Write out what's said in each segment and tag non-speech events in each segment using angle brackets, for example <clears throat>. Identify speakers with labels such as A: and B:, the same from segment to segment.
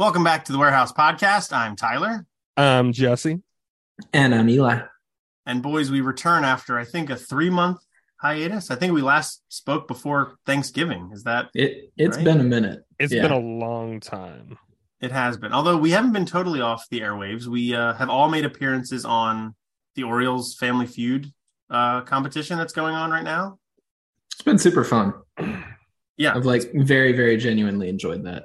A: Welcome back to the Warehouse Podcast. I'm Tyler.
B: I'm Jesse.
C: And I'm Eli.
A: And boys, we return after I think a three month hiatus. I think we last spoke before Thanksgiving. Is that
C: it? It's
A: right?
C: been a minute.
B: It's yeah. been a long time.
A: It has been. Although we haven't been totally off the airwaves. We uh, have all made appearances on the Orioles Family Feud uh, competition that's going on right now.
C: It's been super fun.
A: Yeah.
C: I've like very, very genuinely enjoyed that.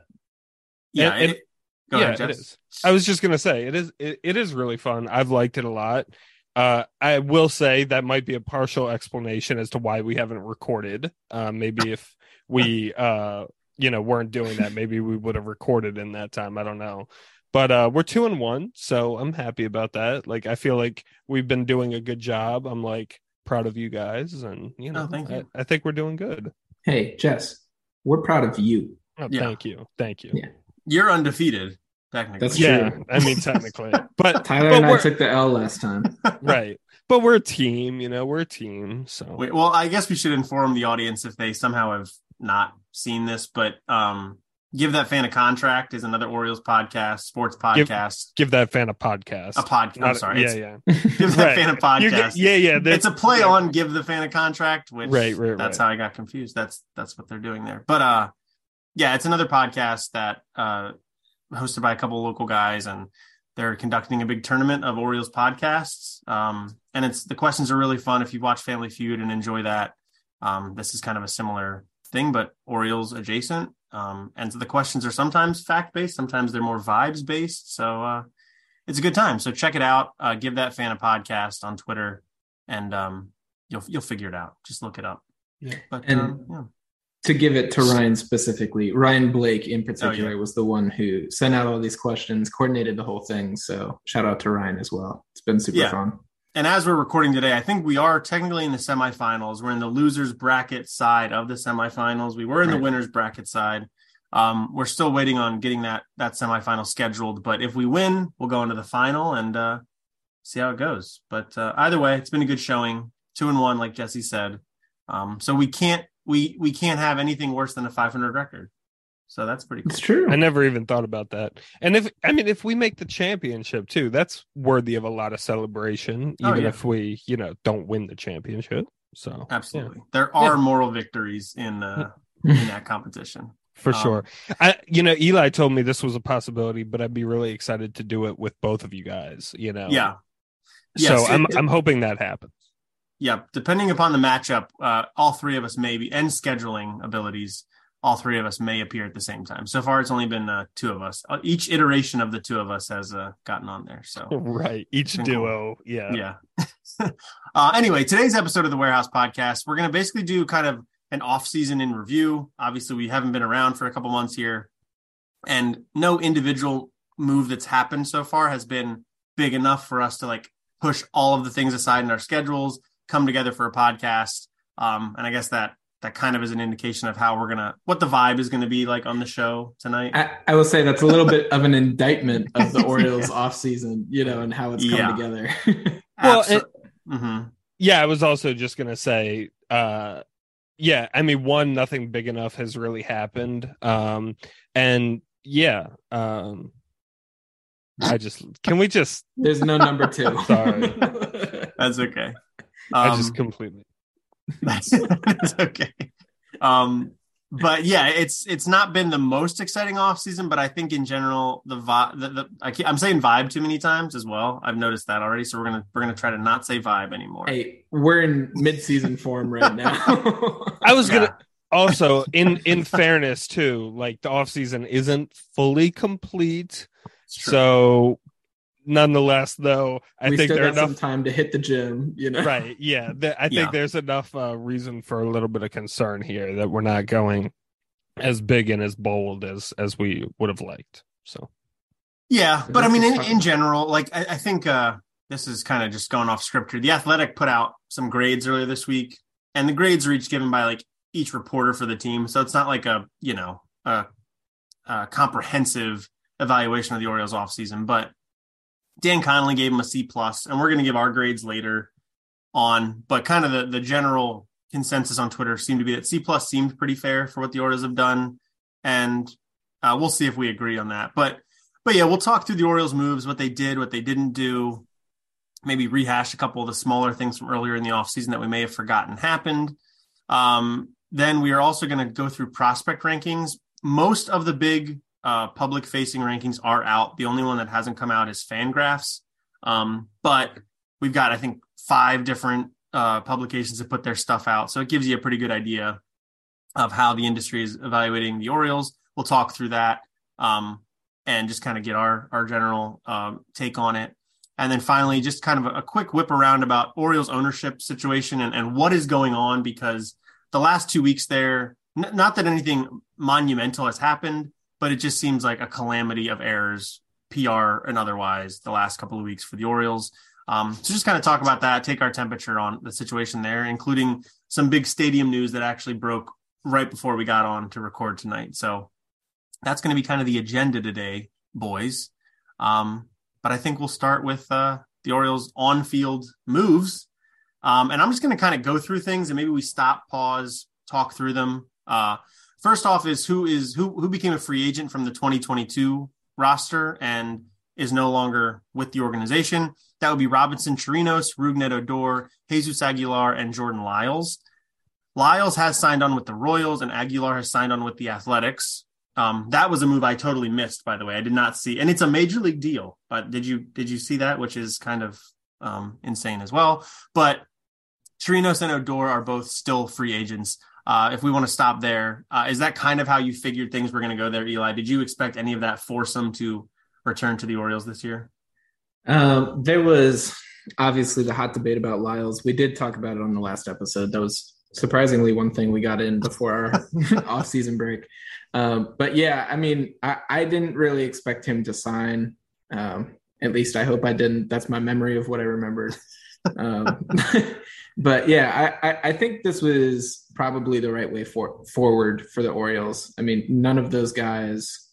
A: Yeah.
B: It, it, yeah, ahead, it is. I was just gonna say it is. It, it is really fun. I've liked it a lot. Uh, I will say that might be a partial explanation as to why we haven't recorded. Uh, maybe if we, <laughs> uh, you know, weren't doing that, maybe we would have recorded in that time. I don't know. But uh, we're two and one, so I'm happy about that. Like, I feel like we've been doing a good job. I'm like proud of you guys, and you know,
A: oh, you.
B: I, I, think we're doing good.
C: Hey, Jess, we're proud of you.
B: Oh, yeah. Thank you, thank you.
C: Yeah.
A: You're undefeated. Technically.
C: That's
B: yeah,
C: true.
B: I mean, technically, <laughs> but
C: Tyler
B: but
C: and I took the L last time, <laughs>
B: right? But we're a team, you know. We're a team. So,
A: Wait, well, I guess we should inform the audience if they somehow have not seen this, but um, give that fan a contract is another Orioles podcast, sports podcast.
B: Give, give that fan a podcast.
A: A podcast. I'm sorry.
B: Yeah, yeah. <laughs>
A: Give that right. fan a podcast.
B: yeah, yeah.
A: It's a play on give the fan a contract, which
B: right, right,
A: that's
B: right.
A: how I got confused. That's that's what they're doing there. But uh, yeah, it's another podcast that uh hosted by a couple local guys and they're conducting a big tournament of Orioles podcasts. Um, and it's the questions are really fun if you watch Family Feud and enjoy that. Um, this is kind of a similar thing, but Orioles adjacent. Um, and so the questions are sometimes fact based, sometimes they're more vibes based. So uh, it's a good time. So check it out. Uh, give that fan a podcast on Twitter, and um, you'll you'll figure it out. Just look it up.
B: Yeah.
A: But
C: and
A: um, yeah
C: to give it to Ryan specifically, Ryan Blake in particular
A: oh, yeah.
C: was the one who sent out all these questions, coordinated the whole thing. So shout out to Ryan as well. It's been super
A: yeah.
C: fun.
A: And as we're recording today, I think we are technically in the semifinals. We're in the losers bracket side of the semifinals. We were in
C: Right.
A: the winners bracket side. Um, we're still waiting on getting that that semifinal scheduled. But if we win, we'll go into the final and uh, see how it goes. But uh, either way, it's been a good showing. Two and one, like Jesse said. Um, so we can't we we can't have anything worse than a 500 record. So that's pretty cool.
C: It's true.
B: I never even thought about that. And if I mean, if we make the championship too, that's worthy of a lot of celebration,
A: Oh,
B: even
A: yeah.
B: if we, you know, don't win the championship. So
A: Absolutely, there are
B: Yeah.
A: moral victories in uh, <laughs> in that competition.
B: for
A: Um,
B: sure. I, you know, Eli told me this was a possibility, but I'd be really excited to do it with both of you guys. You know,
A: Yeah,
B: So
A: Yes,
B: I'm
A: it-
B: I'm hoping that happens.
A: Yeah. Depending upon the matchup, uh, all three of us maybe and scheduling abilities, all three of us may appear at the same time. So far, it's only been uh, two of us. Uh, each iteration of the two of us has uh, gotten on there. So <laughs>
B: Right. Each
A: Been cool.
B: duo. Yeah.
A: yeah. <laughs> uh, anyway, today's episode of the Warehouse Podcast, we're going to basically do kind of an off season in review. Obviously, we haven't been around for a couple months here, and no individual move that's happened so far has been big enough for us to like push all of the things aside in our schedules, come together for a podcast. Um, and I guess that that kind of is an indication of how we're gonna what the vibe is gonna be like on the show tonight.
C: I, I will say that's a little bit of an <laughs> indictment of the Orioles <laughs> off season, you know, and how it's come
A: Yeah.
C: together. <laughs>
B: Well,
A: Abso-
B: it-
A: Mhm.
B: Yeah, I was also just gonna say, uh yeah, I mean one, nothing big enough has really happened. Um and yeah, um I just can we just
C: There's no number two.
B: Sorry.
A: That's okay.
B: I
A: Um,
B: just completely
A: That's, <laughs> that's okay. Um, but yeah, it's it's not been the most exciting off season, but I think in general the vibe. The, the, I keep, I'm saying vibe too many times as well. I've noticed that already, so we're gonna we're gonna try to not say vibe anymore.
C: hey, we're in mid-season form right <laughs> now.
B: I was
A: Yeah.
B: gonna also in in fairness too, like the off season isn't fully complete. So nonetheless though, I
C: we
B: think
C: there's
B: there are
C: got some
B: enough
C: time to hit the gym, you know.
B: right yeah <laughs> th- i think
A: Yeah.
B: there's enough uh, reason for a little bit of concern here that we're not going as big and as bold as as we would have liked so
A: Yeah,
C: But
A: but I mean, in, in general, like I, I think uh, this is kind of just going off script here. The Athletic put out some grades earlier this week, and the grades are each given by like each reporter for the team, so it's not like a you know a, a comprehensive evaluation of the Orioles offseason. But Dan Connolly gave him a C plus, and we're going to give our grades later on. But kind of the the general consensus on Twitter seemed to be that C plus seemed pretty fair for what the Orioles have done, and Uh, we'll see if we agree on that. But but yeah, we'll talk through the Orioles moves, what they did, what they didn't do, maybe rehash a couple of the smaller things from earlier in the offseason that we may have forgotten happened. Um, then we are also going to go through prospect rankings. Most of the big uh, public facing rankings are out. The only one that hasn't come out is Fangraphs. Um, but we've got, I think, five different uh, publications that put their stuff out. So it gives you a pretty good idea of how the industry is evaluating the Orioles. We'll talk through that um, and just kind of get our our general um, take on it. And then finally, just kind of a, a, quick whip around about Orioles ownership situation and, and what is going on because the last two weeks there, n- not that anything monumental has happened, but it just seems like a calamity of errors, PR and otherwise, the last couple of weeks for the Orioles. Um, so just kind of talk about that, take our temperature on the situation there, including some big stadium news that actually broke right before we got on to record tonight. So that's going to be kind of the agenda today, boys. Um, but I think we'll start with uh, the Orioles on-field moves, um, and I'm just going to kind of go through things and maybe we stop, pause, talk through them. Uh, first off, is who is who who became a free agent from the 2022 roster and is no longer with the organization. That would be Robinson Chirinos, Rougned Odor, Jesus Aguilar, and Jordan Lyles. Lyles has signed on with the Royals, and Aguilar has signed on with the Athletics. Um, that was a move I totally missed, by the way. I did not see, and it's a major league deal. But did you did you see that? Which is kind of um, insane as well. But Chirinos and Odor are both still free agents. Uh, if we want to stop there, uh, is that kind of how you figured things were going to go there, Eli? Did you expect any of that foursome to return to the Orioles this year?
C: Um, there was obviously the hot debate about Lyles. We did talk about it on the last episode. That was surprisingly one thing we got in before our <laughs> off-season break. Um, but yeah, I mean, I, I, didn't really expect him to sign. Um, at least I hope I didn't. That's my memory of what I remembered. Um, <laughs> but yeah, I, I, think this was probably the right way for, forward for the Orioles. I mean, none of those guys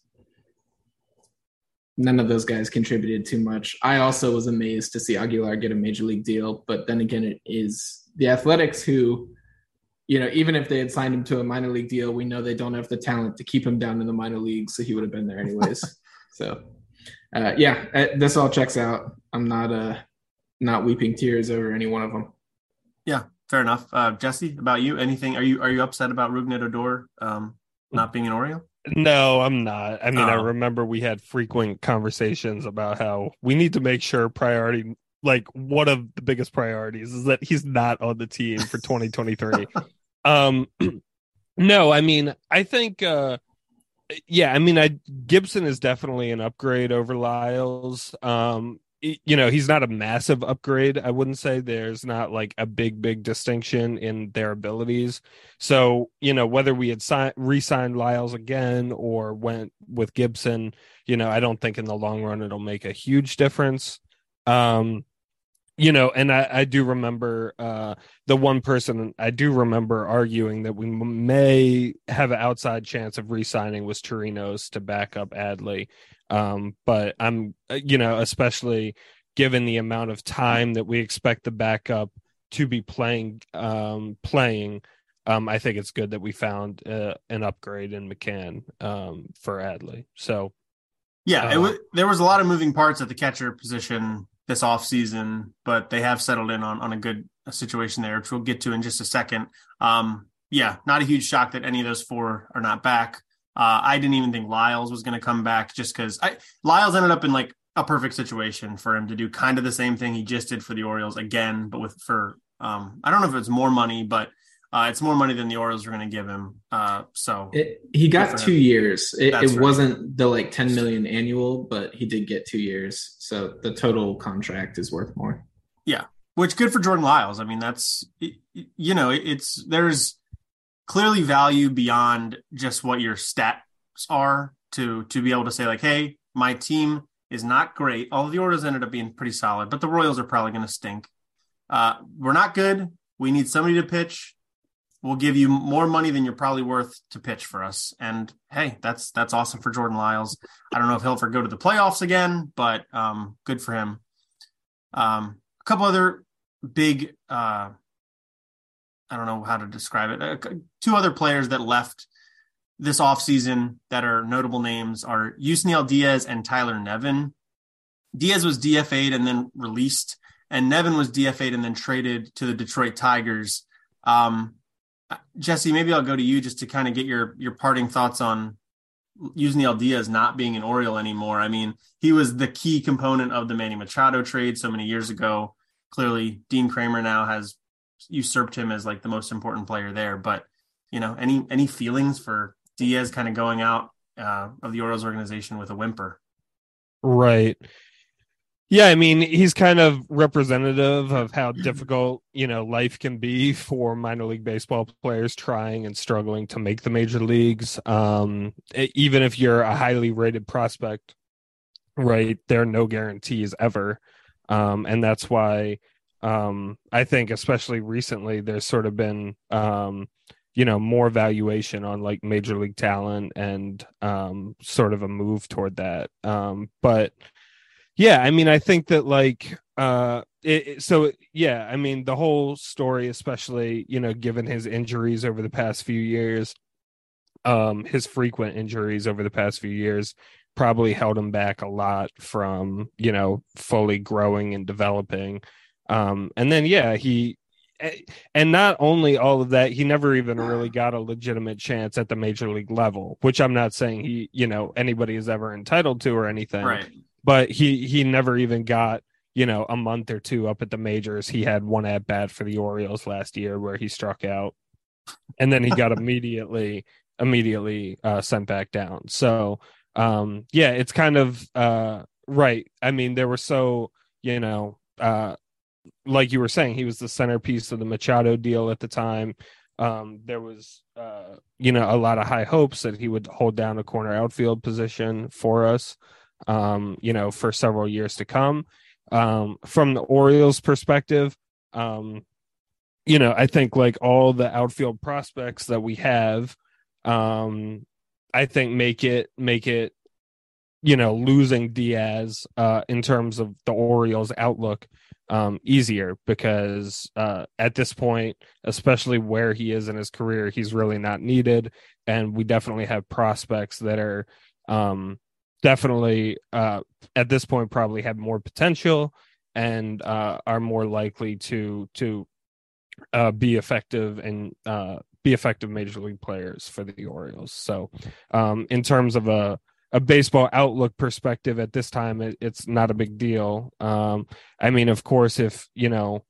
C: none of those guys contributed too much. I also was amazed to see Aguilar get a major league deal, but then again, it is the Athletics who, you know, even if they had signed him to a minor league deal, we know they don't have the talent to keep him down in the minor leagues, so he would have been there anyways. <laughs> so, uh, yeah, uh, this all checks out. I'm not uh not weeping tears over any one of them.
A: Yeah, fair enough. Uh, Jesse, about you, anything? Are you are you upset about Rougned Odor um, not being an Oriole?
B: No, I'm not. I mean, oh. I remember we had frequent conversations about how we need to make sure priority, like one of the biggest priorities, is that he's not on the team for 2023. <laughs> um, <clears throat> no, I mean, I think, uh, yeah, I mean, I Gibson is definitely an upgrade over Lyles. Um, you know he's not a massive upgrade. I wouldn't say there's not like a big big distinction in their abilities. So you know whether we had signed re-signed lyles again or went with gibson you know i don't think in the long run it'll make a huge difference. Um you know and i i do remember uh the one person i do remember arguing that we may have an outside chance of re-signing was Chirinos to back up adley um, but I'm, uh, you know, especially given the amount of time that we expect the backup to be playing, um, playing, um, I think it's good that we found uh, an upgrade in McCann um, for Adley. So,
A: yeah, uh, was, there was a lot of moving parts at the catcher position this offseason, but they have settled in on, on a good situation there, which we'll get to in just a second. Um, yeah, not a huge shock that any of those four are not back. Uh, I didn't even think Lyles was going to come back just because Lyles ended up in like a perfect situation for him to do kind of the same thing he just did for the Orioles again, but with for um, I don't know if it's more money, but uh, it's more money than the Orioles are going to give him. Uh, so
C: it, he got two years. It, it right. wasn't the like ten million annual, but he did get two years. So the total contract is worth more.
A: Yeah, which good for Jordan Lyles. I mean, that's you know, it's there's clearly value beyond just what your stats are to to be able to say like, hey, my team is not great. All the orders ended up being pretty solid, but the Royals are probably going to stink. Uh, we're not good. We need somebody to pitch. We'll give you more money than you're probably worth to pitch for us. And hey, that's that's awesome for Jordan Lyles. I don't know if he'll ever go to the playoffs again, but um, good for him. Um, a couple other big uh, I don't know how to describe it. Uh, two other players that left this offseason that are notable names are Yusniel Diaz and Tyler Nevin. Diaz was DFA'd and then released, and Nevin was DFA'd and then traded to the Detroit Tigers. Um, Jesse, maybe I'll go to you just to kind of get your your parting thoughts on Yusniel Diaz not being an Oriole anymore. I mean, he was the key component of the Manny Machado trade so many years ago. Clearly, Dean Kremer now has usurped him as like the most important player there. But you know, any any feelings for Diaz kind of going out uh, of the Orioles organization with a whimper?
B: Right. Yeah, I mean, he's kind of representative of how difficult, you know, life can be for minor league baseball players trying and struggling to make the major leagues. Um, even if you're a highly rated prospect, right, there are no guarantees ever. Um, and that's why um, I think, especially recently, there's sort of been, um, you know, more valuation on like major league talent and um, sort of a move toward that. Um, but, yeah, I mean, I think that like uh it, so yeah, I mean, the whole story especially, you know, given his injuries over the past few years, um his frequent injuries over the past few years probably held him back a lot from, you know, fully growing and developing. Um and then yeah, he and not only all of that, he never even really got a legitimate chance at the major league level, which I'm not saying he, you know, anybody is ever entitled to or anything.
A: Right
B: but he he never even got you know a month or two up at the majors. He had one at bat for the Orioles last year where he struck out, and then he got <laughs> immediately immediately uh, sent back down. So um, yeah, it's kind of uh, right. I mean, there were so you know. Uh, like you were saying, he was the centerpiece of the Machado deal at the time. Um, there was, uh, you know, a lot of high hopes that he would hold down a corner outfield position for us um, you know, for several years to come. Um, from the Orioles' perspective, um, you know, I think like all the outfield prospects that we have, um, I think make it make it, you know, losing Diaz uh, in terms of the Orioles' outlook um, easier because uh, at this point, especially where he is in his career, he's really not needed, and we definitely have prospects that are um, definitely uh, at this point probably have more potential and uh, are more likely to to uh, be effective and uh, be effective major league players for the Orioles. So, um, in terms of a a baseball outlook perspective, at this time, it, it's not a big deal. Um, I mean, of course, if you know,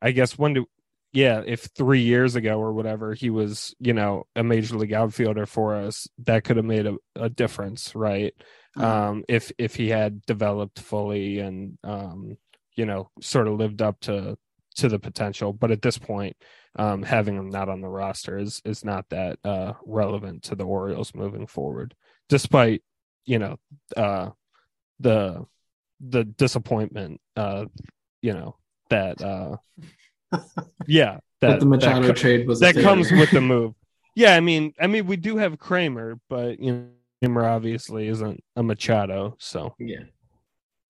B: I guess when do yeah, if three years ago or whatever he was, you know, a major league outfielder for us, that could have made a, a difference, right? Mm-hmm. Um, if if he had developed fully and um, you know, sort of lived up to to the potential. But at this point, um, having him not on the roster is is not that uh, relevant to the Orioles moving forward, despite you know uh, the the disappointment, uh, you know that uh, <laughs> yeah,
C: that the Machado that, trade was
B: that comes with the move. <laughs> Yeah, I mean, I mean, we do have Kremer but you know, Kremer obviously isn't a Machado, so
C: yeah.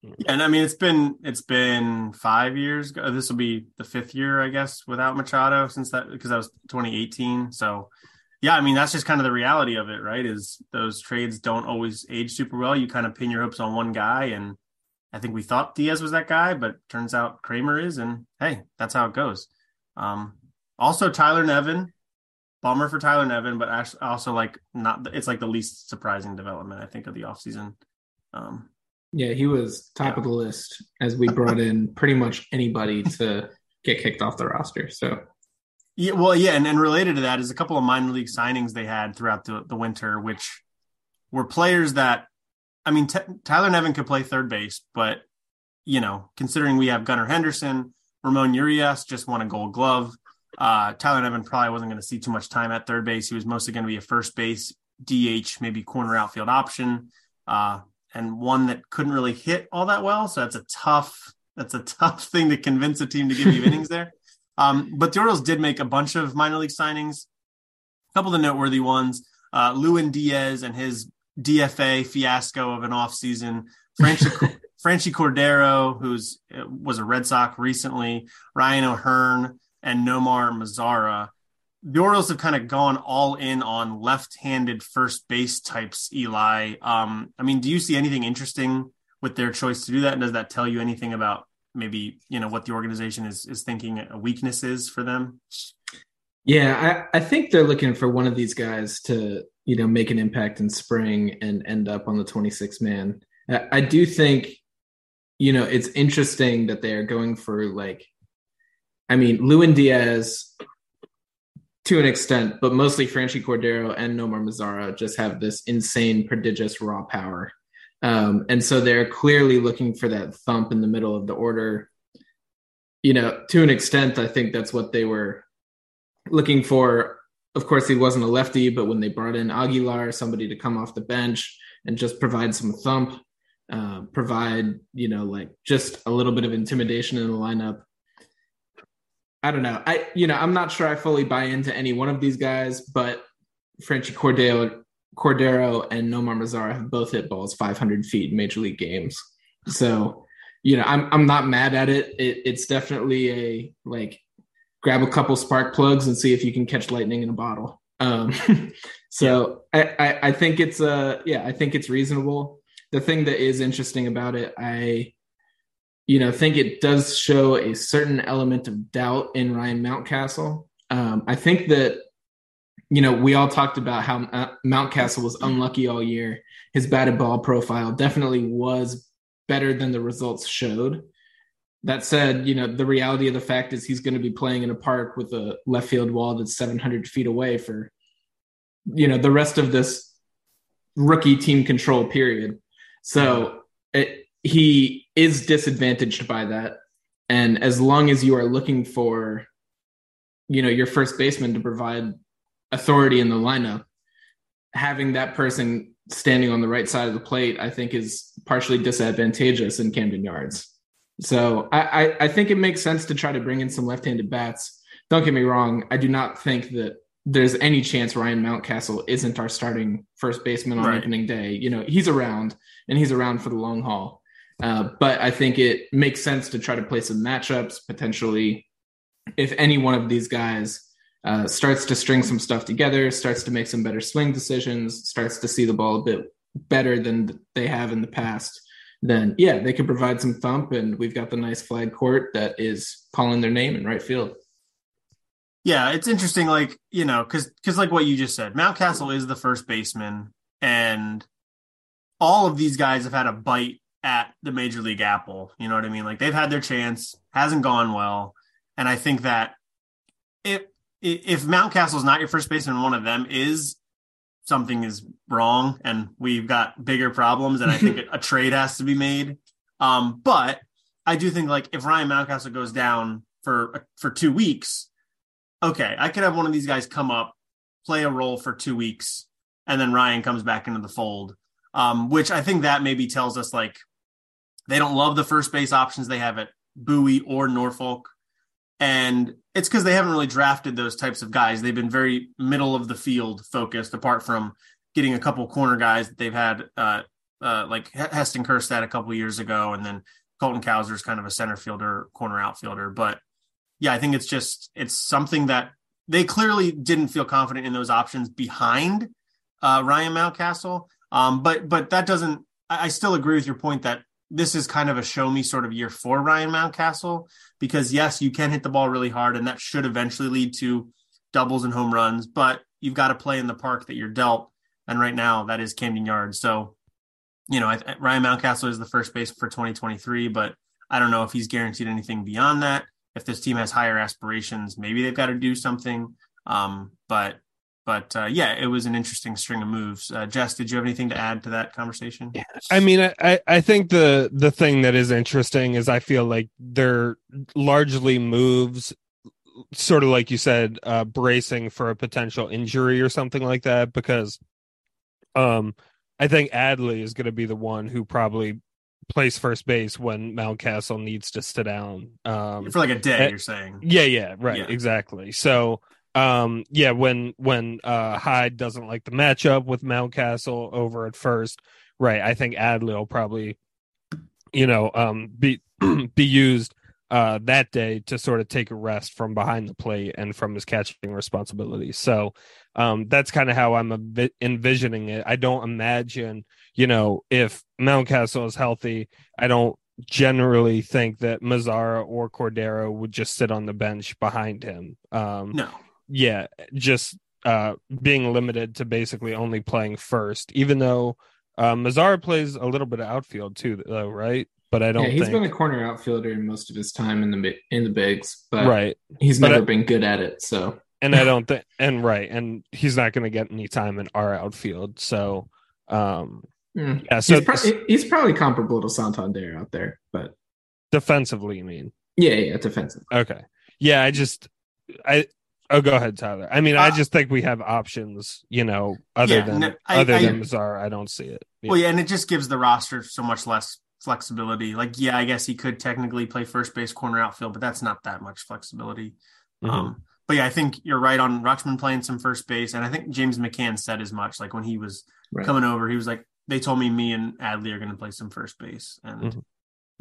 A: Yeah, and I mean it's been it's been five years. This will be the fifth year, I guess, without Machado since that because that was 2018. So, yeah, I mean that's just kind of the reality of it, right? Is those trades don't always age super well. You kind of pin your hopes on one guy, and I think we thought Diaz was that guy, but turns out Kremer is, and hey, that's how it goes. Um, also, Tyler Nevin, bummer for Tyler Nevin, but also like not it's like the least surprising development I think of the offseason. Um,
C: yeah, he was top yeah. of the list as we <laughs> brought in pretty much anybody to get kicked off the roster. So
A: yeah, well, yeah, and, and related to that is a couple of minor league signings they had throughout the, the winter, which were players that I mean, T- Tyler Nevin could play third base, but you know, considering we have Gunnar Henderson, Ramon Urias just won a Gold Glove. Uh, Tyler Nevin probably wasn't going to see too much time at third base. He was mostly going to be a first base, DH, maybe corner outfield option, uh, and one that couldn't really hit all that well. So that's a tough that's a <laughs> tough thing to convince a team to give you <laughs> innings there. Um, but the Orioles did make a bunch of minor league signings. A couple of the noteworthy ones: uh, Lewin Diaz and his DFA fiasco of an offseason. Franchy, <laughs> Franchy Cordero, who's was a Red Sox recently, Ryan O'Hearn, and Nomar Mazara. the Orioles have kind of gone all in on left-handed first base types. Eli, um, I mean, do you see anything interesting with their choice to do that? And does that tell you anything about maybe you know what the organization is is thinking a weakness is for them?
C: Yeah, I, I think they're looking for one of these guys to you know make an impact in spring and end up on the 26 man. I, I do think you know it's interesting that they are going for like, I mean, Lewin Diaz to an extent, but mostly Franchy Cordero and Nomar Mazara just have this insane, prodigious raw power. Um, and so they're clearly looking for that thump in the middle of the order. You know, to an extent, I think that's what they were looking for. Of course, he wasn't a lefty, but when they brought in Aguilar, somebody to come off the bench and just provide some thump, uh, provide, you know, like just a little bit of intimidation in the lineup, I don't know. I you know I'm not sure I fully buy into any one of these guys, but Franchy Cordero, Cordero and Nomar Mazara have both hit balls 500 feet in major league games. So you know I'm I'm not mad at it. it it's definitely a like grab a couple spark plugs and see if you can catch lightning in a bottle. Um, <laughs> so yeah. I, I I think it's uh yeah I think it's reasonable. The thing that is interesting about it, I you know, think it does show a certain element of doubt in Ryan Mountcastle. Um, I think that, you know, we all talked about how uh, Mountcastle was unlucky all year. His batted ball profile definitely was better than the results showed. That said, you know, the reality of the fact is he's going to be playing in a park with a left field wall that's 700 feet away for, you know, the rest of this rookie team control period. So it, he is disadvantaged by that. And as long as you are looking for, you know, your first baseman to provide authority in the lineup, having that person standing on the right side of the plate, I think is partially disadvantageous in Camden Yards. So I, I, I think it makes sense to try to bring in some left-handed bats. Don't get me wrong. I do not think that there's any chance Ryan Mountcastle isn't our starting first baseman on right. opening day. You know, he's around and he's around for the long haul. Uh, but I think it makes sense to try to play some matchups potentially. If any one of these guys uh, starts to string some stuff together, starts to make some better swing decisions, starts to see the ball a bit better than they have in the past, then yeah, they could provide some thump, and we've got the nice flag court that is calling their name in right field.
A: Yeah, it's interesting, like you know, because because like what you just said, Mountcastle is the first baseman, and all of these guys have had a bite at the major league apple. You know what I mean? Like they've had their chance, hasn't gone well. And I think that if if Mountcastle is not your first baseman, one of them is something is wrong, and we've got bigger problems, and I think <laughs> a trade has to be made. Um, but I do think like if Ryan Mountcastle goes down for for two weeks, okay, I could have one of these guys come up, play a role for two weeks, and then Ryan comes back into the fold. Um, which I think that maybe tells us like they don't love the first base options they have at Bowie or Norfolk. And it's because they haven't really drafted those types of guys. They've been very middle of the field focused, apart from getting a couple corner guys that they've had, uh, uh, like Heston Kjerstad a couple years ago, and then Colton Cowser is kind of a center fielder, corner outfielder. But yeah, I think it's just it's something that they clearly didn't feel confident in those options behind uh, Ryan Mountcastle. Um, but but that doesn't. I, I still agree with your point that this is kind of a show me sort of year for Ryan Mountcastle because yes, you can hit the ball really hard and that should eventually lead to doubles and home runs, but you've got to play in the park that you're dealt. And right now that is Camden Yards. So, you know, I, Ryan Mountcastle is the first base for 2023, but I don't know if he's guaranteed anything beyond that. If this team has higher aspirations, maybe they've got to do something. Um, but but uh, yeah, it was an interesting string of moves. Uh, Jess, did you have anything to add to that conversation?
B: I mean, I, I think the the thing that is interesting is I feel like they're largely moves, sort of like you said, uh, bracing for a potential injury or something like that. Because, um, I think Adley is going to be the one who probably plays first base when Mountcastle needs to sit down. Um,
A: for like a day, you're saying?
B: Yeah, yeah, right, yeah. exactly. So um yeah when when uh hyde doesn't like the matchup with mountcastle over at first right i think adley will probably you know um be <clears throat> be used uh, that day to sort of take a rest from behind the plate and from his catching responsibilities. So um, that's kind of how I'm envisioning it. I don't imagine, you know, if Mountcastle is healthy, I don't generally think that Mazara or Cordero would just sit on the bench behind him. Um,
A: no.
B: Yeah, just uh, being limited to basically only playing first, even though uh, Mazara plays a little bit of outfield too, though, right? But I don't. Yeah,
C: he's
B: think...
C: been a corner outfielder in most of his time in the in the bigs, but
B: right,
C: he's but never I, been good at it. So,
B: and I don't think, and right, and he's not going to get any time in our outfield. So, um,
C: mm. yeah, so he's, pro- he's, probably comparable to Santander out there, but
B: defensively, you mean?
C: Yeah, yeah, defensive.
B: Okay, yeah, I just, I Oh, go ahead, Tyler. I mean, uh, I just think we have options, you know, other yeah, than no, I, other I, than Mazar. I don't see it.
A: Yeah. Well, yeah, and it just gives the roster so much less flexibility. Like, yeah, I guess he could technically play first base, corner, outfield, but that's not that much flexibility. Mm-hmm. Um, but yeah, I think you're right on Rutschman playing some first base, and I think James McCann said as much. Like when he was right. coming over, he was like, "They told me me and Adley are going to play some first base," and. Mm-hmm.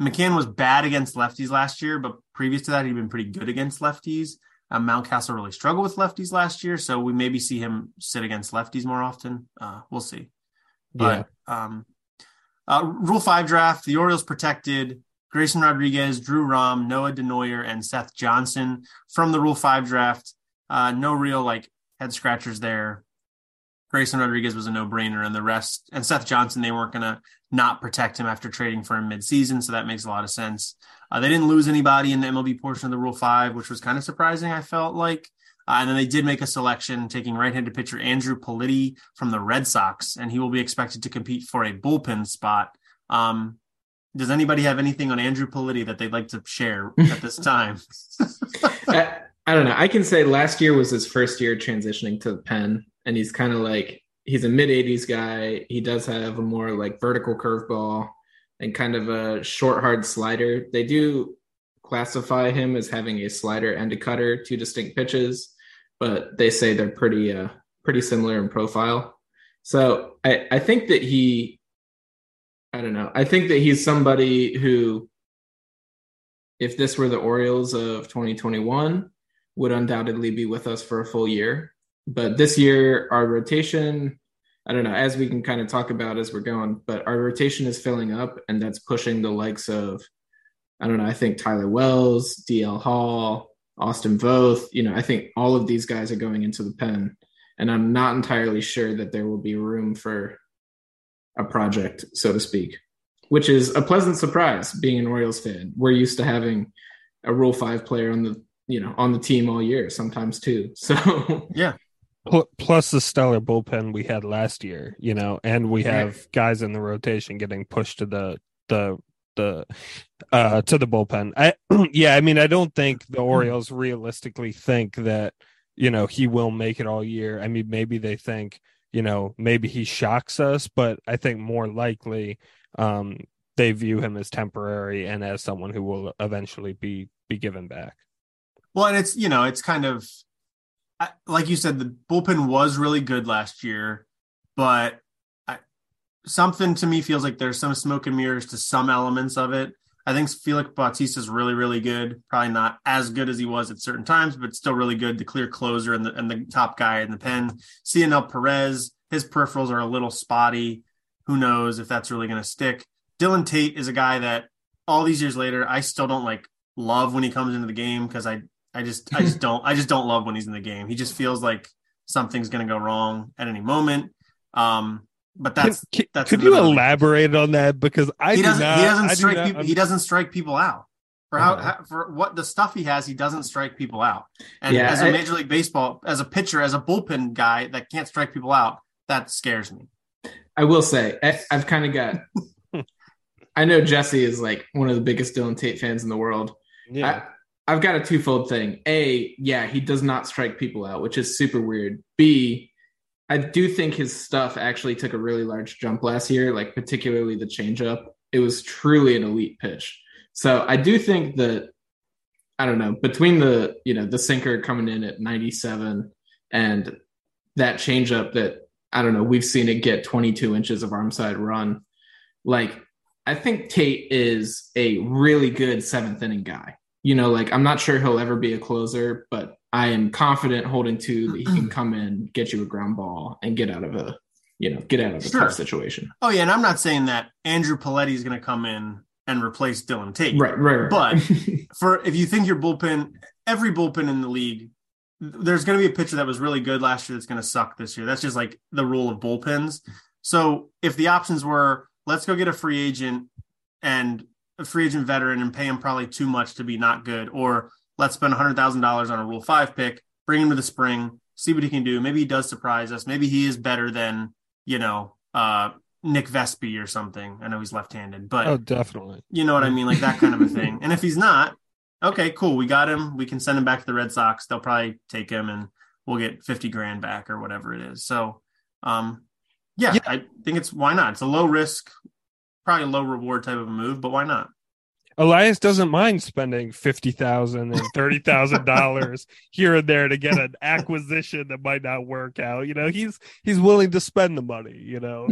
A: McCann was bad against lefties last year, but previous to that, he'd been pretty good against lefties. Um, Mountcastle really struggled with lefties last year, so we maybe see him sit against lefties more often. Uh, we'll see. But yeah. um, uh, Rule Five draft: the Orioles protected Grayson Rodriguez, Drew Rom, Noah Denoyer, and Seth Johnson from the Rule Five draft. Uh, no real like head scratchers there. Grayson Rodriguez was a no brainer, and the rest and Seth Johnson they weren't gonna not protect him after trading for him midseason, so that makes a lot of sense. Uh, they didn't lose anybody in the MLB portion of the Rule Five, which was kind of surprising. I felt like, uh, and then they did make a selection taking right-handed pitcher Andrew Politi from the Red Sox, and he will be expected to compete for a bullpen spot. Um, does anybody have anything on Andrew Politi that they'd like to share at this time? <laughs>
C: I, I don't know. I can say last year was his first year transitioning to the pen, and he's kind of like he's a mid 80s guy. He does have a more like vertical curveball and kind of a short, hard slider. They do classify him as having a slider and a cutter, two distinct pitches, but they say they're pretty uh pretty similar in profile. So I, I think that he I don't know. I think that he's somebody who if this were the Orioles of 2021 would undoubtedly be with us for a full year. But this year our rotation I don't know, as we can kind of talk about as we're going, but our rotation is filling up and that's pushing the likes of, I don't know, I think Tyler Wells, DL Hall, Austin Voth, you know, I think all of these guys are going into the pen. And I'm not entirely sure that there will be room for a project, so to speak, which is a pleasant surprise being an Orioles fan. We're used to having a Rule 5 player on the, you know, on the team all year, sometimes too. <laughs> So,
A: yeah
B: plus the stellar bullpen we had last year, you know, and we have guys in the rotation getting pushed to the the the uh to the bullpen. I <clears throat> yeah, I mean I don't think the Orioles realistically think that, you know, he will make it all year. I mean maybe they think, you know, maybe he shocks us, but I think more likely um they view him as temporary and as someone who will eventually be be given back.
A: Well, and it's you know, it's kind of like you said, the bullpen was really good last year, but I, something to me feels like there's some smoke and mirrors to some elements of it. I think Felix Bautista is really, really good. Probably not as good as he was at certain times, but still really good. The clear closer and the and the top guy in the pen. Cionel Perez, his peripherals are a little spotty. Who knows if that's really going to stick? Dylan Tate is a guy that all these years later, I still don't like love when he comes into the game because I I just I just <laughs> don't I just don't love when he's in the game. He just feels like something's going to go wrong at any moment. Um, but that's
B: can,
A: that's
B: could you elaborate on that because I
A: he doesn't
B: not,
A: he doesn't strike do people, he doesn't strike people out for how, how, for what the stuff he has he doesn't strike people out and yeah, as a major league baseball as a pitcher as a bullpen guy that can't strike people out that scares me.
C: I will say I, I've kind of got <laughs> I know Jesse is like one of the biggest Dylan Tate fans in the world. Yeah. I've got a twofold thing. A, yeah, he does not strike people out, which is super weird. B, I do think his stuff actually took a really large jump last year, like particularly the changeup. It was truly an elite pitch. So I do think that I don't know between the you know the sinker coming in at 97 and that changeup that I don't know we've seen it get 22 inches of arm side run. Like I think Tate is a really good seventh inning guy you know, like I'm not sure he'll ever be a closer, but I am confident holding to that he can come in, get you a ground ball, and get out of a you know get out of a sure. tough situation.
A: Oh yeah, and I'm not saying that Andrew Politi is going to come in and replace Dylan Tate.
C: Right, right, right.
A: But <laughs> for if you think your bullpen, every bullpen in the league, there's going to be a pitcher that was really good last year that's going to suck this year. That's just like the rule of bullpens. So if the options were let's go get a free agent and a free agent veteran and pay him probably too much to be not good, or let's spend $100,000 on a Rule 5 pick, bring him to the spring, see what he can do. Maybe he does surprise us. Maybe he is better than, you know, uh, Nick Vespi or something. I know he's left handed, but
B: oh, definitely.
A: You know what I mean? Like that kind of a thing. And if he's not, okay, cool. We got him. We can send him back to the Red Sox. They'll probably take him and we'll get 50 grand back or whatever it is. So, um, yeah, yeah, I think it's why not? It's a low risk, probably a low reward type of a move, but why not?
B: Elias doesn't mind spending fifty thousand and thirty thousand <laughs> dollars here and there to get an acquisition that might not work out. You know, he's he's willing to spend the money. You know.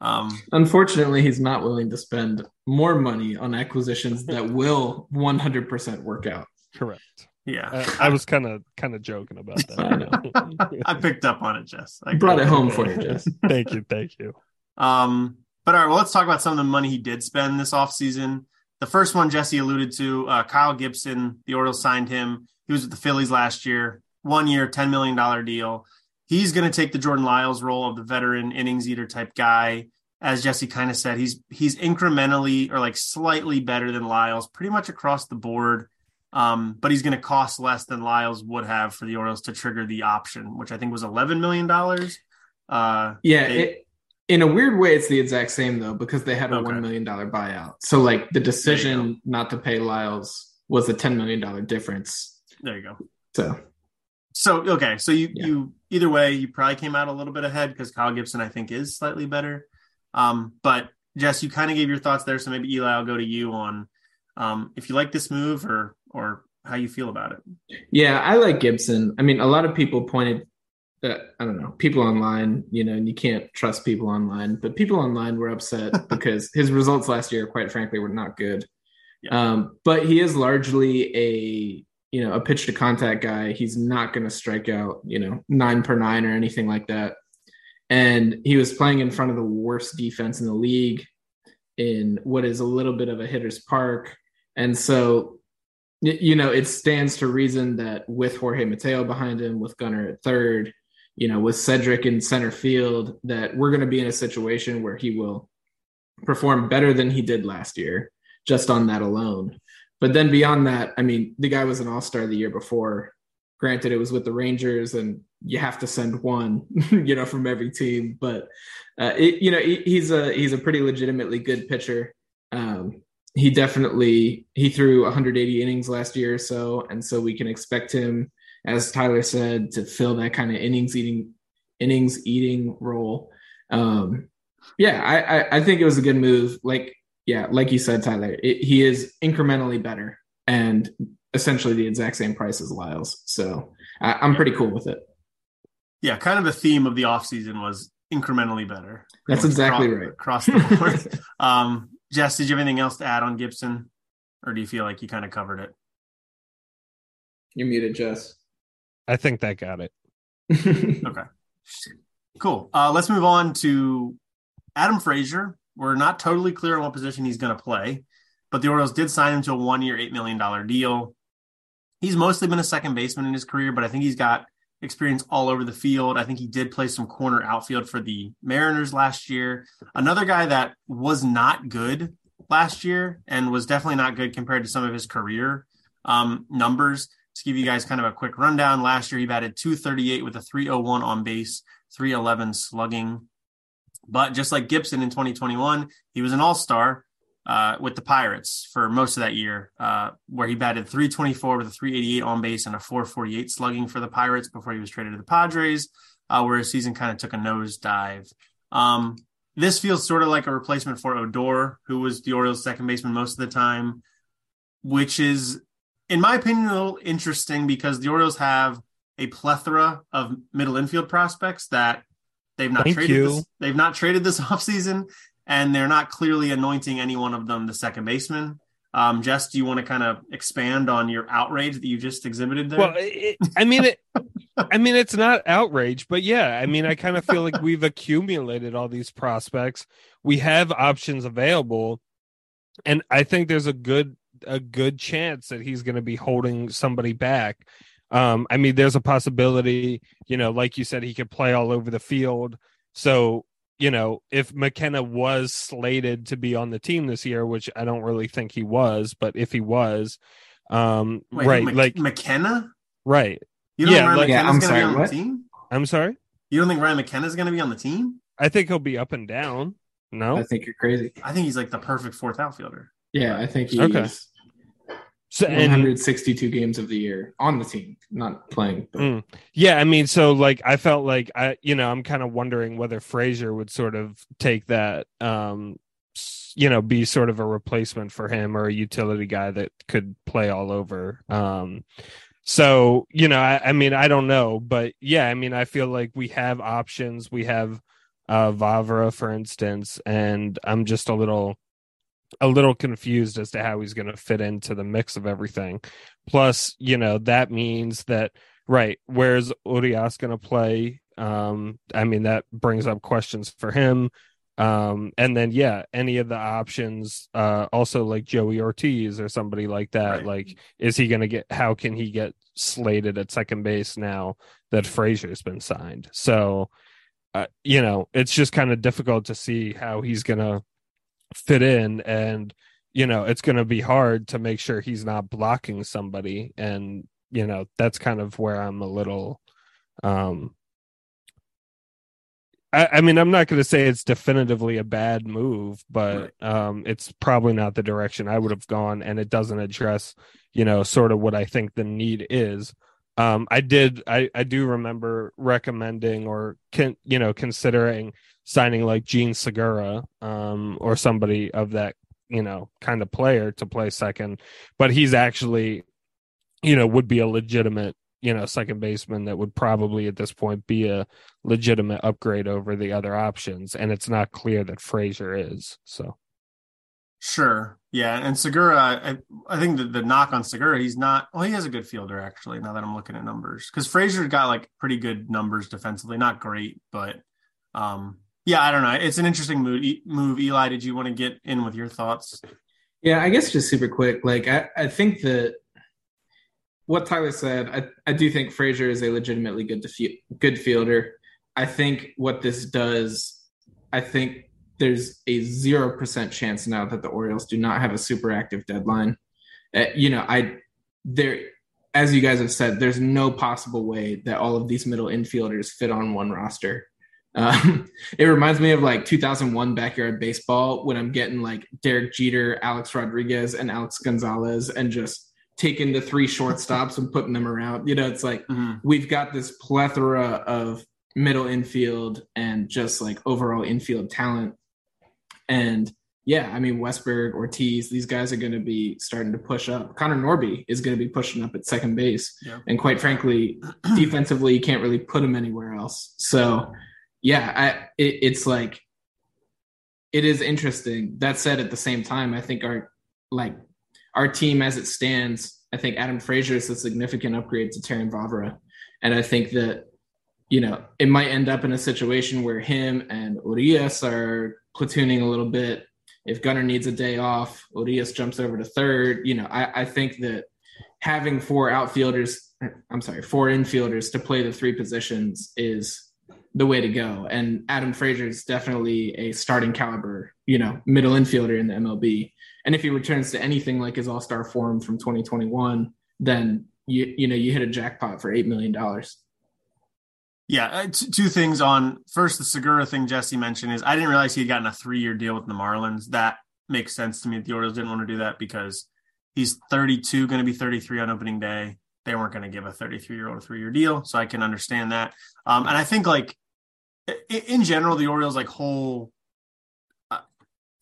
C: Um, Unfortunately, he's not willing to spend more money on acquisitions that <laughs> will one hundred percent work out.
B: Correct.
A: Yeah,
B: I, I was kind of kind of joking about
A: that. I, <laughs> I picked up on it, Jess. I
C: brought it home for you, Jess.
B: thank you, thank you.
A: Um, but all right, well, let's talk about some of the money he did spend this offseason. The first one Jesse alluded to, uh, Kyle Gibson, the Orioles signed him. He was with the Phillies last year, one year, $10 million deal. He's going to take the Jordan Lyles role of the veteran innings eater type guy. As Jesse kind of said, he's he's incrementally or like slightly better than Lyles, pretty much across the board. Um, but he's going to cost less than Lyles would have for the Orioles to trigger the option, which I think was eleven million dollars.
C: Uh, yeah, they, it, in a weird way, it's the exact same though because they had a okay. one million dollar buyout. So like the decision not to pay Lyles was a ten million dollar difference.
A: There you go.
C: So,
A: so okay, so you yeah. you either way you probably came out a little bit ahead because Kyle Gibson I think is slightly better. Um, but Jess, you kind of gave your thoughts there, so maybe Eli, I'll go to you on um, if you like this move or or how you feel about it.
C: Yeah, I like Gibson. I mean, a lot of people pointed that I don't know, people online, you know, and you can't trust people online, but people online were upset <laughs> because his results last year, quite frankly, were not good. Yeah. Um, but he is largely a you know a pitch to contact guy. He's not going to strike out, you know, nine per nine or anything like that. And he was playing in front of the worst defense in the league in what is a little bit of a hitter's park. And so you know, it stands to reason that with Jorge Mateo behind him, with Gunnar at third, you know, with Cedric in center field, that we're going to be in a situation where he will perform better than he did last year, just on that alone. But then beyond that, I mean, the guy was an all star the year before. Granted, it was with the Rangers, and you have to send one, <laughs> you know, from every team. But uh, it, you know, he, he's a he's a pretty legitimately good pitcher. Um, he definitely he threw 180 innings last year or so, and so we can expect him, as Tyler said, to fill that kind of innings eating innings eating role. Um, yeah, I, I, I think it was a good move. Like yeah, like you said, Tyler, it, he is incrementally better and essentially the exact same price as Lyles. So I, am pretty cool with it.
A: Yeah, kind of a theme of the offseason was incrementally better.
C: That's exactly
A: across,
C: right.
A: Across the board. <laughs> um, Jess, did you have anything else to add on Gibson, or do you feel like you kind of covered it?
C: You're muted, Jess.
B: I think that got it. <laughs>
A: okay. Cool. Uh, let's move on to Adam Frazier. We're not totally clear on what position he's going to play, but the Orioles did sign him to a one year, $8 million deal. He's mostly been a second baseman in his career, but I think he's got experience all over the field. I think he did play some corner outfield for the Mariners last year. Another guy that was not good last year and was definitely not good compared to some of his career um, numbers. To give you guys kind of a quick rundown, last year he batted 238 with a 301 on base, 311 slugging. But just like Gibson in 2021, he was an all star uh, with the Pirates for most of that year, uh, where he batted 324 with a 388 on base and a 448 slugging for the Pirates before he was traded to the Padres, uh, where his season kind of took a nosedive. Um, this feels sort of like a replacement for Odor, who was the Orioles' second baseman most of the time, which is, in my opinion, a little interesting because the Orioles have a plethora of middle infield prospects that they've not Thank traded. This, they've not traded this <laughs> offseason and they're not clearly anointing any one of them the second baseman. Um, Jess, do you want to kind of expand on your outrage that you just exhibited there?
B: Well, it, I mean, it, <laughs> I mean, it's not outrage, but yeah, I mean, I kind of feel like we've accumulated all these prospects. We have options available, and I think there's a good a good chance that he's going to be holding somebody back. Um, I mean, there's a possibility, you know, like you said, he could play all over the field. So you know, if McKenna was slated to be on the team this year, which I don't really think he was, but if he was, um, Wait, right, like
A: McKenna,
B: right?
A: You don't yeah, think like, yeah, I'm sorry, on what? the team?
B: I'm sorry.
A: You don't think Ryan McKenna's going to be on the team?
B: I think he'll be up and down. No,
C: I think you're crazy.
A: I think he's like the perfect fourth outfielder.
C: Yeah, I think he's okay. So, 162 and, games of the year on the team, not playing.
B: Mm, yeah, I mean, so like I felt like I, you know, I'm kind of wondering whether Frazier would sort of take that, um, you know, be sort of a replacement for him or a utility guy that could play all over. Um, so you know, I, I mean, I don't know, but yeah, I mean, I feel like we have options. We have uh Vavra, for instance, and I'm just a little a little confused as to how he's going to fit into the mix of everything. Plus, you know, that means that right, where's Urias going to play? Um, I mean, that brings up questions for him. Um, and then yeah, any of the options, uh, also like Joey Ortiz or somebody like that. Right. Like, is he going to get? How can he get slated at second base now that Frazier's been signed? So, uh, you know, it's just kind of difficult to see how he's going to fit in and you know it's going to be hard to make sure he's not blocking somebody. And you know that's kind of where i'm a little um I, I mean i'm not going to say it's definitively a bad move but um it's probably not the direction i would have gone. And it doesn't address you know sort of what i think the need is um i did i i do remember recommending or can you know considering signing like Jean Segura um, or somebody of that you know kind of player to play second, but he's actually you know would be a legitimate you know second baseman that would probably at this point be a legitimate upgrade over the other options, and it's not clear that Frazier is so.
A: Sure. Yeah, and Segura, I, I think the, the knock on Segura, he's not. Well, he has a good fielder actually. Now that I'm looking at numbers, because Frazier got like pretty good numbers defensively, not great, but um, yeah, I don't know. It's an interesting move. Move, Eli. Did you want to get in with your thoughts?
C: Yeah, I guess just super quick. Like, I, I think that what Tyler said, I, I do think Frazier is a legitimately good defi- good fielder. I think what this does, I think there's a zero percent chance now that the Orioles do not have a super active deadline. Uh, you know, I there, as you guys have said, there's no possible way that all of these middle infielders fit on one roster. Um, <laughs> it reminds me of like 2001 backyard baseball when I'm getting like Derek Jeter, Alex Rodriguez, and Alex Gonzalez, and just taking the three shortstops and putting them around. You know, it's like mm-hmm. we've got this plethora of middle infield and just like overall infield talent. And yeah, I mean Westburg, Ortiz, these guys are going to be starting to push up. Connor Norby is going to be pushing up at second base, yeah. and quite frankly, <clears throat> defensively, you can't really put him anywhere else. So yeah, I, it, it's like it is interesting. That said, at the same time, I think our like our team as it stands, I think Adam Frazier is a significant upgrade to Terrin Vavra, and I think that you know it might end up in a situation where him and Urias are platooning a little bit. If Gunnar needs a day off, Urias jumps over to third. You know, I, I think that having four outfielders, I'm sorry, four infielders to play the three positions is the way to go. And Adam Frazier is definitely a starting caliber, you know, middle infielder in the MLB. And if he returns to anything like his All Star form from 2021, then you you know you hit a jackpot for eight million dollars.
A: Yeah, uh, two things on first the Segura thing Jesse mentioned is I didn't realize he had gotten a three year deal with the Marlins. That makes sense to me. The Orioles didn't want to do that because he's 32, going to be 33 on opening day. They weren't going to give a 33 year old a three year deal, so I can understand that. Um, and I think like in general, the Orioles like whole uh,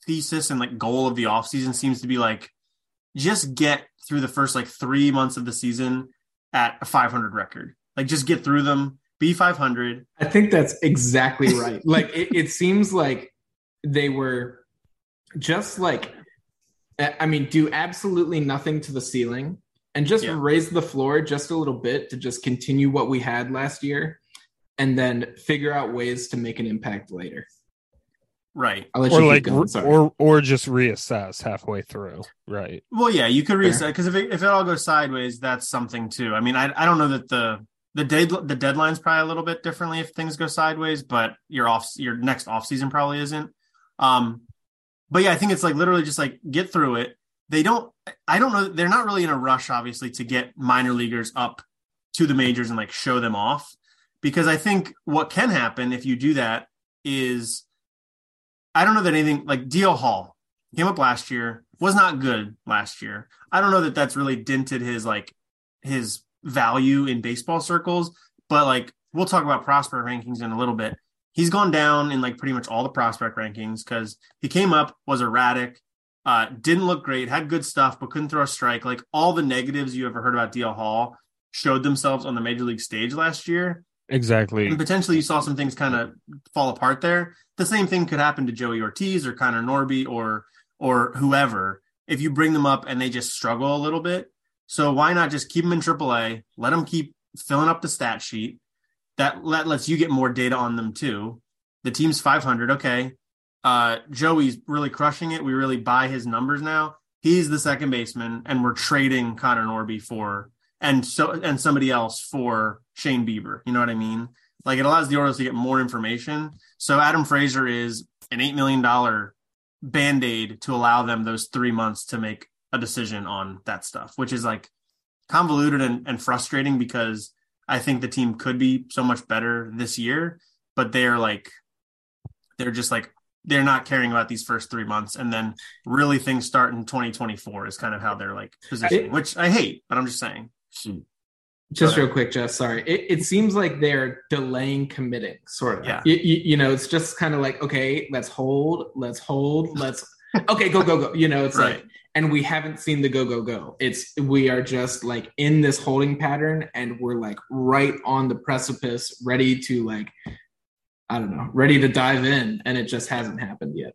A: thesis and like goal of the offseason seems to be like just get through the first like three months of the season at a 500 record. Like just get through them, be 500.
C: I think that's exactly right. <laughs> like it, it seems like they were just like I mean, do absolutely nothing to the ceiling and just yeah. raise the floor just a little bit to just continue what we had last year and then figure out ways to make an impact later.
A: Right.
B: or like or or just reassess halfway through. Right.
A: Well, yeah, you could reassess because if it, if it all goes sideways, that's something too. I mean, I I don't know that the the day the deadline's probably a little bit differently if things go sideways, but your off your next off season probably isn't. Um, but yeah, I think it's like literally just like get through it. They don't. I don't know. They're not really in a rush, obviously, to get minor leaguers up to the majors and like show them off, because I think what can happen if you do that is, I don't know that anything like DL Hall came up last year was not good last year. I don't know that that's really dented his like his value in baseball circles, but like we'll talk about prospect rankings in a little bit he's gone down in like pretty much all the prospect rankings because he came up, was erratic, uh, didn't look great, had good stuff, but couldn't throw a strike. Like all the negatives you ever heard about DL Hall showed themselves on the major league stage last year.
B: Exactly.
A: And potentially you saw some things kind of fall apart there. The same thing could happen to Joey Ortiz or Connor Norby or or whoever if you bring them up and they just struggle a little bit. So why not just keep them in AAA, let them keep filling up the stat sheet, that let, lets you get more data on them too. The team's 500. Okay. Uh, Joey's really crushing it. We really buy his numbers now. He's the second baseman, and we're trading Connor Norby for and so and somebody else for Shane Bieber. You know what I mean? Like it allows the Orioles to get more information. So Adam Frazier is an eight million dollar band aid to allow them those three months to make a decision on that stuff, which is like convoluted and, and frustrating because I think the team could be so much better this year, but they're like, they're just like, they're not caring about these first three months. And then really things start in 2024 is kind of how they're like positioning, which I hate, but I'm just saying. Hmm.
C: Just real quick, Jeff, Sorry. It, it seems like they're delaying committing, sort of.
A: Yeah.
C: You, you, you know, it's just kind of like, okay, let's hold, let's hold, let's, okay, go, go, go. You know, it's right. like, and we haven't seen the go go go. It's we are just like in this holding pattern, and we're like right on the precipice, ready to like, I don't know, ready to dive in, and it just hasn't happened yet.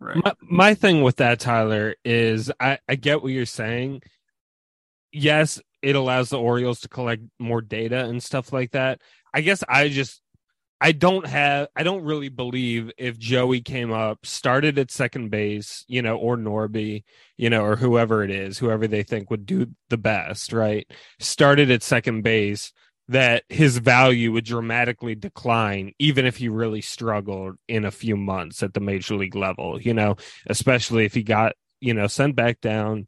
B: Right. My, my thing with that, Tyler, is I, I get what you're saying. Yes, it allows the Orioles to collect more data and stuff like that. I guess I just I don't have I don't really believe if Joey came up, started at second base, you know, or Norby, you know, or whoever it is, whoever they think would do the best, right? Started at second base, that his value would dramatically decline even if he really struggled in a few months at the major league level, you know, especially if he got, you know, sent back down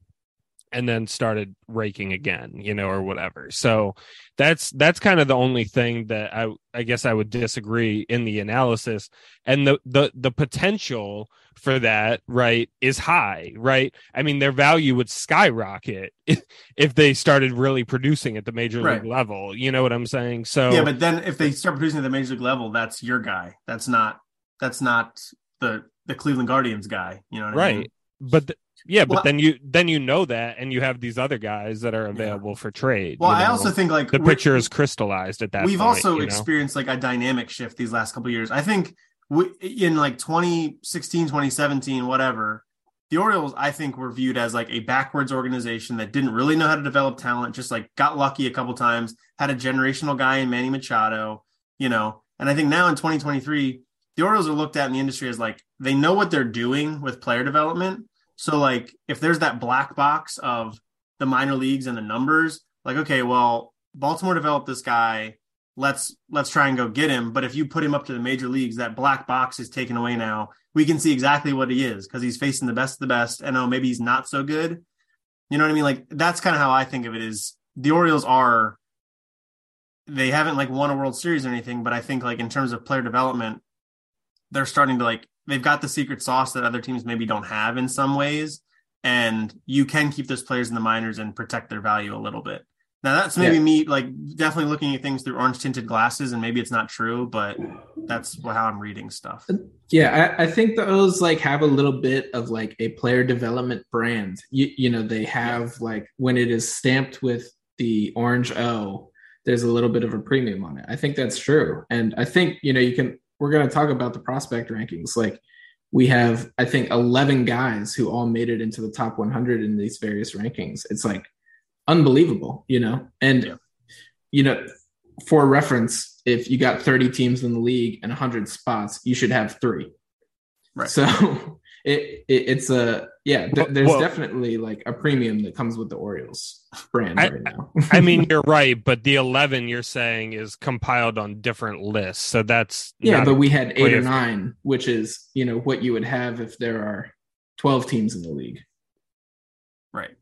B: and then started raking again, you know, or whatever. So that's that's kind of the only thing that I I guess I would disagree in the analysis. And the the the potential for that, right, is high, right? I mean, their value would skyrocket <laughs> if, if they started really producing at the major league level. You know what I'm saying? So
A: Yeah, but then if they start producing at the major league level, that's your guy. That's not that's not the the Cleveland Guardians guy, you know
B: right.
A: I mean?
B: But th- yeah, but well, then you then you know that, and you have these other guys that are available yeah. for trade.
A: Well,
B: you know?
A: I also think like
B: the picture is crystallized at that.
A: We've
B: point,
A: also
B: you know?
A: experienced like a dynamic shift these last couple years. I think we, in like 2016, 2017, whatever, the Orioles I think were viewed as like a backwards organization that didn't really know how to develop talent. Just like got lucky a couple times, had a generational guy in Manny Machado, you know. And I think now in 2023, the Orioles are looked at in the industry as like they know what they're doing with player development so like if there's that black box of the minor leagues and the numbers, like okay, well, Baltimore developed this guy, let's let's try and go get him, but if you put him up to the major leagues, that black box is taken away now. We can see exactly what he is because he's facing the best of the best and oh, maybe he's not so good. You know what I mean? Like that's kind of how I think of it is the Orioles are they haven't like won a World Series or anything, but I think like in terms of player development, they're starting to like they've got the secret sauce that other teams maybe don't have in some ways and you can keep those players in the minors and protect their value a little bit. Now that's maybe yeah. me like definitely looking at things through orange tinted glasses and maybe it's not true but that's how i'm reading stuff.
C: Yeah I, I, think those like have a little bit of like a player development brand. You, you know they have like when it is stamped with the orange o there's a little bit of a premium on it. I think that's true. And i think you know you can we're going to talk about the prospect rankings. Like we have I think 11 guys who all made it into the top 100 in these various rankings. It's like unbelievable, you know. And yeah. you know, for reference, if you got 30 teams in the league and 100 spots, you should have 3. Right. So <laughs> it, it it's a yeah. Th- there's well, definitely like a premium that comes with the Orioles brand I, right now. <laughs>
B: I mean, you're right, but the eleven you're saying is compiled on different lists, so that's
C: yeah. But we had eight or nine, which is you know what you would have if there are twelve teams in the league.
A: Right.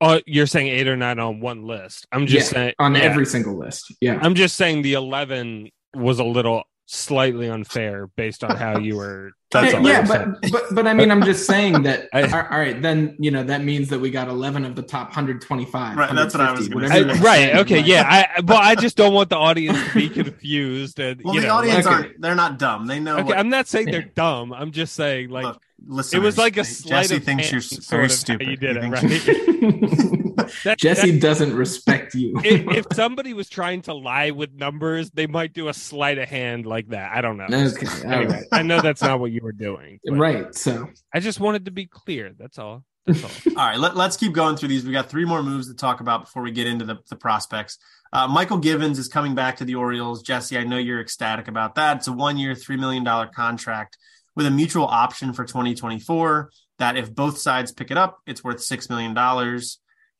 B: Oh, you're saying eight or nine on one list. I'm just yeah, saying
C: on yeah. every single list. Yeah.
B: I'm just saying the eleven was a little slightly unfair based on how you were. <laughs>
C: That's yeah, but, but but I mean, I'm just saying that. <laughs> I, all right, then you know that means that we got 11 of the top 125.
A: Right, that's what I was
B: going to say. Right, okay, yeah. I but I just don't want the audience to be <laughs> confused. And
A: well,
B: the
A: know, audience like, aren't. They're not dumb. They know.
B: Okay, what, I'm not saying they're dumb. I'm just saying like. Look, it was like a slight Jesse thinks you're very stupid. You did it right.
C: That, Jesse that, doesn't respect you. <laughs>
B: if, if, somebody was trying to lie with numbers, they might do a sleight of hand like that. I don't know. Okay, anyway, right. I know that's not what you were doing. <laughs>
C: Right. So
B: I just wanted to be clear. That's all. That's all. <laughs>
A: all right. Let, us keep going through these. We got three more moves to talk about before we get into the, the prospects. Uh, Mychal Givens is coming back to the Orioles. Jesse, I know you're ecstatic about that. It's a one year, $3 million contract with a mutual option for 2024 that if both sides pick it up, it's worth $6 million.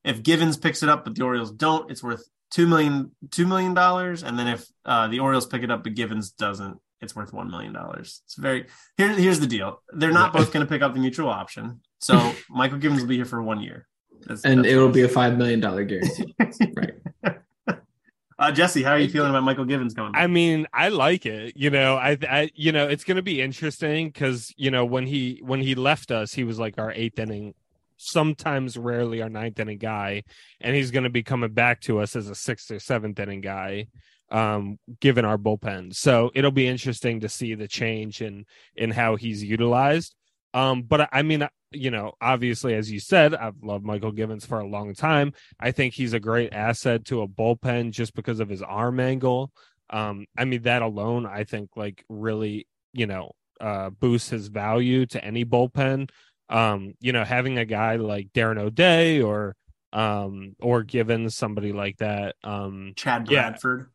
A: If Givens picks it up, but the Orioles don't, it's worth two million two million dollars. And then if uh, the Orioles pick it up, but Givens doesn't, it's worth one million dollars. It's very here. Here's the deal: they're not both going to pick up the mutual option. So <laughs> Mychal Givens will be here for one year,
C: that's, and that's it will be a five million dollar guarantee. right. <laughs>
A: Uh, Jesse, how are you feeling about Mychal Givens coming?
B: I mean, I like it. You know, I, I you know, it's going to be interesting because you know when he when he left us, he was like our eighth inning sometimes rarely our ninth inning guy, and he's going to be coming back to us as a sixth or seventh inning guy, um, given our bullpen. So it'll be interesting to see the change in in how he's utilized. Um, but I mean, you know, obviously, as you said, I've loved Mychal Givens for a long time. I think he's a great asset to a bullpen just because of his arm angle. Um, I mean, that alone, I think, like really, you know, uh, boosts his value to any bullpen um, you know, having a guy like Darren O'Day or um or given somebody like that um
A: Chad Bradford.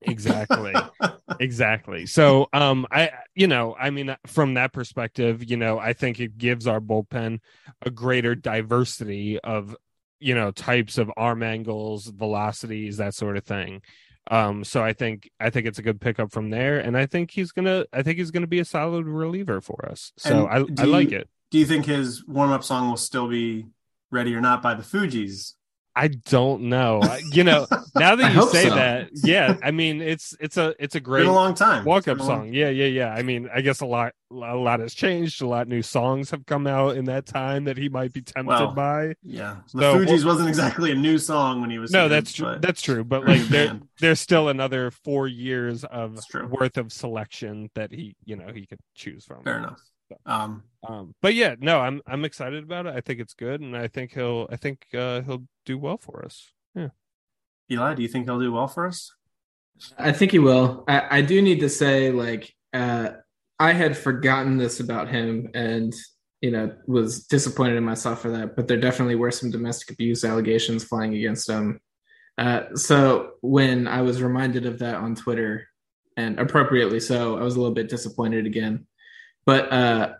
B: Yeah, exactly. <laughs> exactly. So um I you know, I mean from that perspective, you know, I think it gives our bullpen a greater diversity of you know types of arm angles, velocities, that sort of thing. Um, so I think I think it's a good pickup from there, and I think he's gonna I think he's gonna be a solid reliever for us. So I I like it
A: do you think his warm up song will still be ready or not by the Fugees?
B: I don't know. You know, <laughs> now that you say so. that, yeah, I mean, it's it's a it's a great
A: a long time
B: walk up song. Yeah, yeah, yeah. I mean, I guess a lot a lot has changed. A lot new songs have come out in that time that he might be tempted well, by.
A: Yeah, the so, Fugees well, wasn't exactly a new song when he was.
B: No, that's true. That's true. But like, <laughs> there, there's still another four years of worth of selection that he, you know, he could choose from.
A: Fair enough. Um,
B: um, but yeah, no, I'm I'm excited about it. I think it's good, and I think he'll I think uh, he'll do well for us. Yeah.
A: Eli, do you think he'll do well for us?
C: I think he will. I, I do need to say, like, uh, I had forgotten this about him, and you know, was disappointed in myself for that. But there definitely were some domestic abuse allegations flying against him. Uh, so when I was reminded of that on Twitter, and appropriately so, I was a little bit disappointed again. But uh,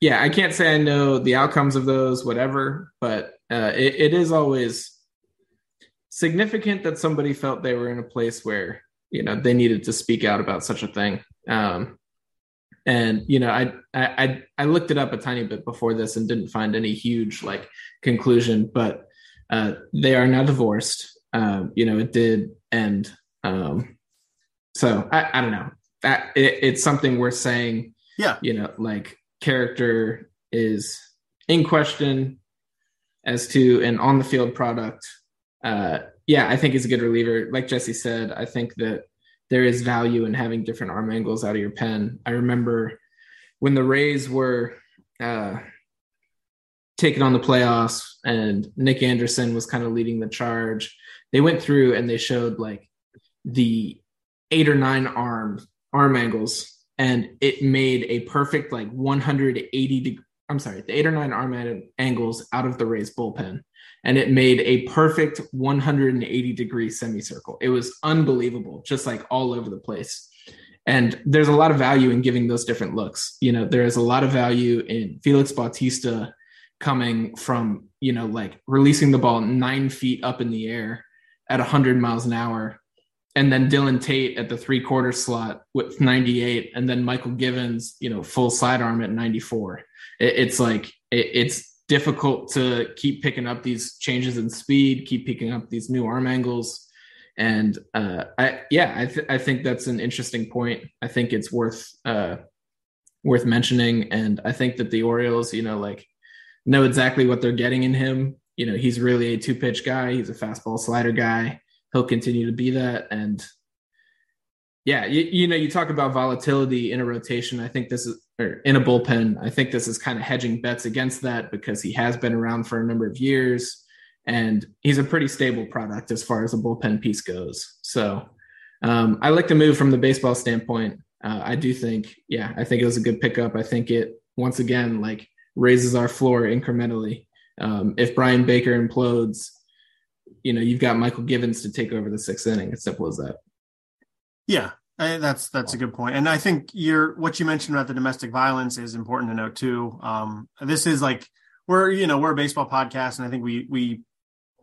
C: yeah, I can't say I know the outcomes of those, whatever, but uh, it, it is always significant that somebody felt they were in a place where you know they needed to speak out about such a thing. Um, and you know, I, I I looked it up a tiny bit before this and didn't find any huge like conclusion, but uh, they are now divorced. Um, you know, it did end. Um, so I, I don't know. That it, it's something worth saying
A: yeah.
C: You know, like character is in question as to an on the field product. Uh, yeah, I think he's a good reliever. Like Jesse said, I think that there is value in having different arm angles out of your pen. I remember when the Rays were uh, taking on the playoffs and Nick Anderson was kind of leading the charge. They went through and they showed like the eight or nine arm arm angles and it made a perfect like 180 degree. I'm sorry, the eight or nine arm angles out of the Rays bullpen, and it made a perfect 180 degree semicircle. It was unbelievable, just like all over the place. And there's a lot of value in giving those different looks. You know, there is a lot of value in Felix Bautista coming from, you know, like releasing the ball nine feet up in the air at 100 miles an hour. And then Dylan Tate at the three quarter slot with 98. And then Mychal Givens, you know, full sidearm at 94. It, it's like, it, it's difficult to keep picking up these changes in speed, keep picking up these new arm angles and uh, I yeah, I th- I think that's an interesting point. I think it's worth uh, worth mentioning, and I think that the Orioles, you know, like know exactly what they're getting in him. You know, he's really a two pitch guy. He's a fastball slider guy. He'll continue to be that, and yeah, you, you know, you talk about volatility in a rotation. I think this is or in a bullpen. I think this is kind of hedging bets against that because he has been around for a number of years and he's a pretty stable product as far as a bullpen piece goes. So um, I like the move from the baseball standpoint. Uh, I do think, yeah, I think it was a good pickup. I think it once again like raises our floor incrementally. Um, if Bryan Baker implodes, you know, you've got Mychal Givens to take over the sixth inning. It's simple as that.
A: Yeah, I, that's that's a good point, and I think you're what you mentioned about the domestic violence is important to note too. Um, this is like we're you know we're a baseball podcast, and I think we we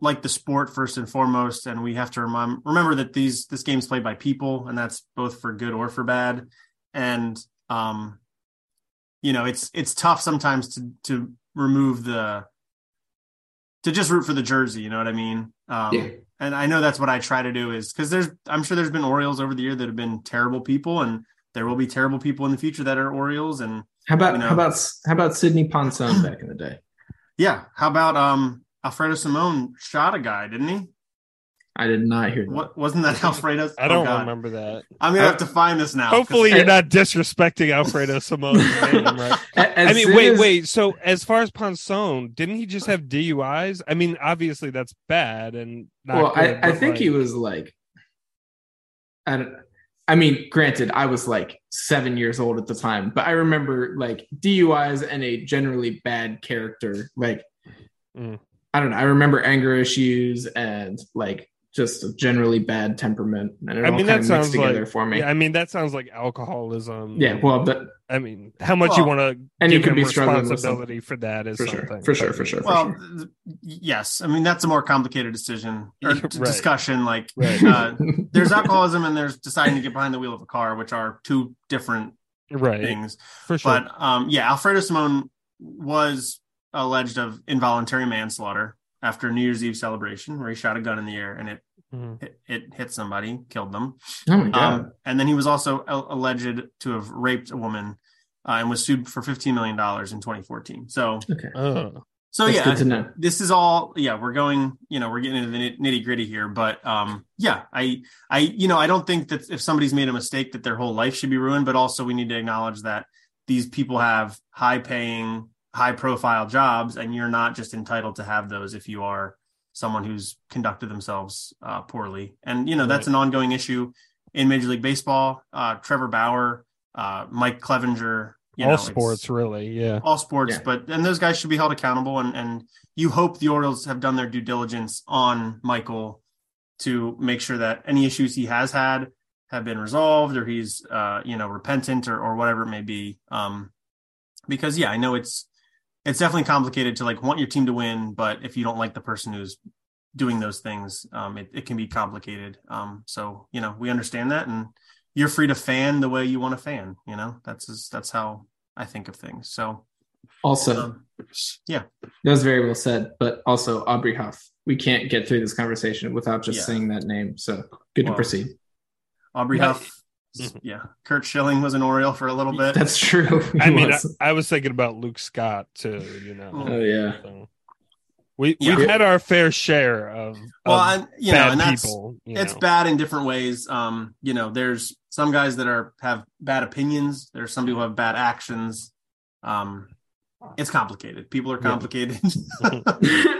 A: like the sport first and foremost, and we have to rem- remember that these this game's played by people, and that's both for good or for bad. And um, you know, it's it's tough sometimes to to remove the to just root for the jersey. You know what I mean? Um, yeah. And I know that's what I try to do is because there's I'm sure there's been Orioles over the year that have been terrible people, and there will be terrible people in the future that are Orioles. And
C: how about you know, how about how about Sidney Ponson back in the day?
A: Yeah. How about um Alfredo Simon shot a guy, didn't he?
C: I did not hear that.
A: What wasn't that Alfredo?
B: I don't oh, remember that.
A: I'm gonna have to find this now.
B: Hopefully, you're not disrespecting Alfredo Simon. <laughs> right? I mean, wait, as... wait. So, as far as Ponson, didn't he just have DUIs? I mean, obviously that's bad and
C: well,
B: good,
C: I, I think like... he was like, I don't. I mean, granted, I was like seven years old at the time, but I remember like DUIs and a generally bad character. Like, mm. I don't know. I remember anger issues and like just a generally bad temperament. And it I mean, that sounds
B: like
C: for me.
B: Yeah, I mean, that sounds like alcoholism.
C: Yeah, well, but
B: I mean, how much well, you want to and you could be responsibility for that is
C: for
B: something.
C: Sure. For sure, for sure. For
A: well,
C: sure.
A: yes. I mean, that's a more complicated decision or <laughs> right. discussion. Like, right. uh, there's alcoholism and there's deciding to get behind the wheel of a car, which are two different
B: right.
A: things.
B: For sure.
A: But um, yeah, Alfredo Simon was alleged of involuntary manslaughter after a New Year's Eve celebration where he shot a gun in the air and it mm-hmm. it, it, hit somebody, killed them.
C: Oh my god! Um,
A: and then he was also alleged to have raped a woman uh, and was sued for fifteen million dollars in 2014. So
C: okay. Oh.
A: So That's yeah, this is all. Yeah, we're going. You know, we're getting into the nitty gritty here, but um, yeah, I, I, you know, I don't think that if somebody's made a mistake that their whole life should be ruined, but also we need to acknowledge that these people have high paying high profile jobs and you're not just entitled to have those if you are someone who's conducted themselves uh, poorly and you know that's right. an ongoing issue in major league baseball uh, trevor bauer uh, mike clevinger
B: all know, sports really yeah
A: all sports yeah. but and those guys should be held accountable and and you hope the orioles have done their due diligence on michael to make sure that any issues he has had have been resolved or he's uh, you know repentant or, or whatever it may be um, because yeah i know it's it's definitely complicated to like want your team to win, but if you don't like the person who's doing those things, um, it, it can be complicated. Um, so you know we understand that, and you're free to fan the way you want to fan. You know that's just, that's how I think of things. So
C: also, um,
A: yeah,
C: that was very well said. But also Aubrey Huff, we can't get through this conversation without just yeah. saying that name. So good well, to proceed.
A: Aubrey Huff. Yeah, Curt Schilling was an Oriole for a little bit.
C: That's true. <laughs>
B: I mean, I, I, was thinking about Luke Scott too. You know.
C: Oh yeah.
B: So we yeah. we've had our fair share of well, of and, you know, and that's people,
A: it's know. bad in different ways. Um, you know, there's some guys that are have bad opinions. There's some people who have bad actions. Um, it's complicated. People are complicated. <laughs> <laughs>
C: All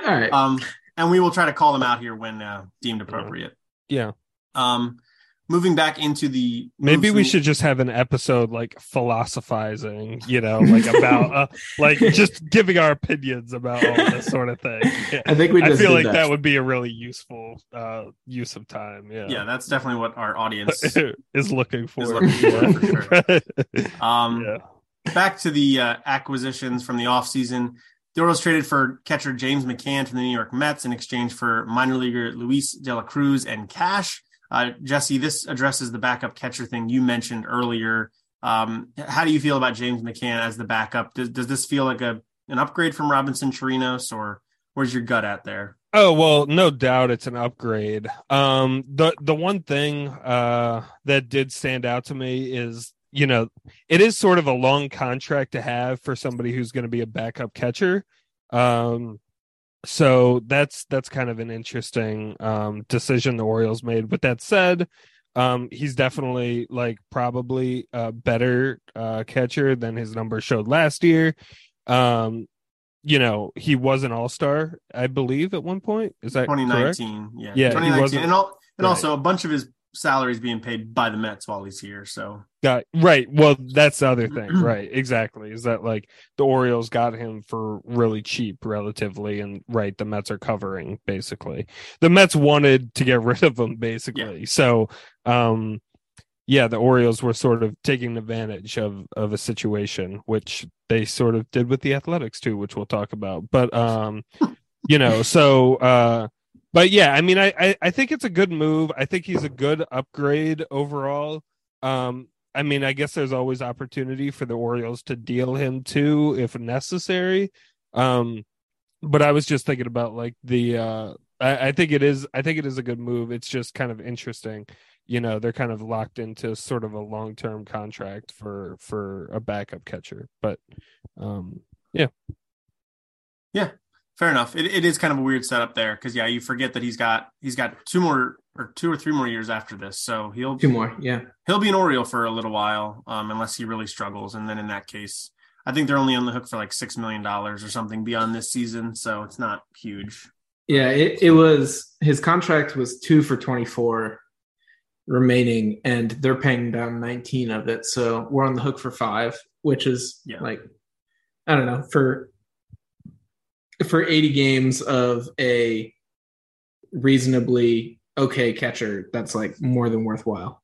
C: right.
A: Um, and we will try to call them out here when uh, deemed appropriate.
B: Yeah.
A: Um, moving back into the
B: maybe we should just have an episode like philosophizing you know like about uh, like <laughs> just giving our opinions about all this sort of thing
C: yeah. <laughs> i think we i
B: feel like
C: that.
B: that. would be a really useful uh use of time yeah
A: yeah that's definitely what our audience <laughs>
B: is looking for,
A: is looking for, for sure. um yeah. back to the uh, acquisitions from the offseason the Orioles traded for catcher James McCann from the New York Mets in exchange for minor leaguer Luis De La Cruz and cash. Uh, Jesse, this addresses the backup catcher thing you mentioned earlier. Um, how do you feel about James McCann as the backup? Does, does this feel like a an upgrade from Robinson Chirinos, or where's your gut at there?
B: Oh well, no doubt it's an upgrade. Um, the the one thing uh, that did stand out to me is you know it is sort of a long contract to have for somebody who's going to be a backup catcher. Um, so that's that's kind of an interesting um, decision the Orioles made. With that said, um, he's definitely like probably a better uh, catcher than his numbers showed last year. Um, you know, he was an All Star, I believe, at one point. Is that
A: 2019?
B: Correct?
A: Yeah,
B: yeah,
A: 2019, and, all, and right. also a bunch of his salaries being paid by the Mets while he's here. So
B: got right. Well, that's the other thing, <clears throat> right? Exactly. Is that like the Orioles got him for really cheap, relatively, and right, the Mets are covering basically. The Mets wanted to get <laughs> rid of him basically. Yeah. So, um, yeah, the Orioles were sort of taking advantage of of a situation, which they sort of did with the Athletics too, which we'll talk about. But um, you know, so uh but yeah, I mean, I, I, I think it's a good move. I think he's a good upgrade overall. Um, I mean, I guess there's always opportunity for the Orioles to deal him too if necessary. Um, but I was just thinking about like the uh, I, I think it is I think it is a good move. It's just kind of interesting. You know, they're kind of locked into sort of a long term contract for for a backup catcher. But um yeah.
A: Yeah, Fair enough. It, it is kind of a weird setup there because yeah, you forget that he's got he's got two more or two or three more years after this, so he'll
C: two more. Yeah,
A: he'll be an Oriole for a little while, um, unless he really struggles, and then in that case, I think they're only on the hook for like six million dollars or something beyond this season, so it's not huge.
C: Yeah, it, it was his contract was two for twenty four remaining, and they're paying down nineteen of it, so we're on the hook for five, which is yeah. like I don't know for for 80 games of a reasonably okay catcher that's like more than worthwhile.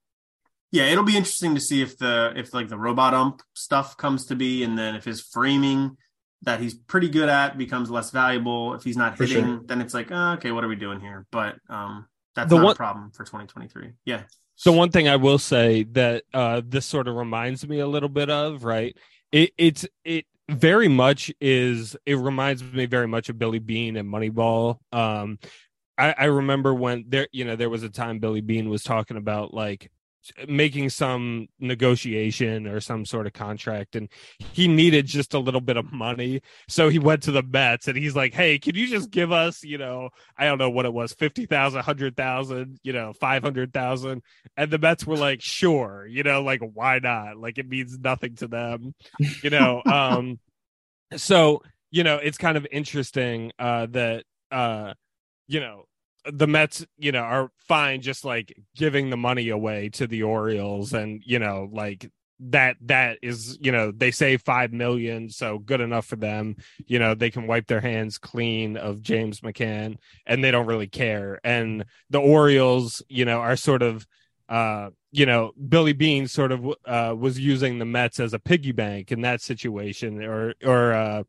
A: Yeah it'll be interesting to see if the if like the robot ump stuff comes to be and then if his framing that he's pretty good at becomes less valuable. If he's not hitting sure. then it's like oh, okay what are we doing here? But um that's the not one, a problem for 2023 yeah.
B: So one thing i will say that uh this sort of reminds me a little bit of right it, it's it very much is it reminds me very much of Billy Beane and Moneyball. Um, I, I remember when there, you know, there was a time Billy Beane was talking about like making some negotiation or some sort of contract and he needed just a little bit of money. So he went to the Mets and he's like hey can you just give us you know I don't know what it was 50,000 100,000 you know 500,000 and the Mets were like sure you know like why not? Like it means nothing to them you know <laughs> um so you know it's kind of interesting uh that uh you know the Mets, you know, are fine just like giving the money away to the Orioles and, you know, like that that is, you know, they save 5 million, so good enough for them. You know, they can wipe their hands clean of James McCann and they don't really care. And the Orioles, you know, are sort of uh, you know, Billy Beane sort of uh, was using the Mets as a piggy bank in that situation, or or uh,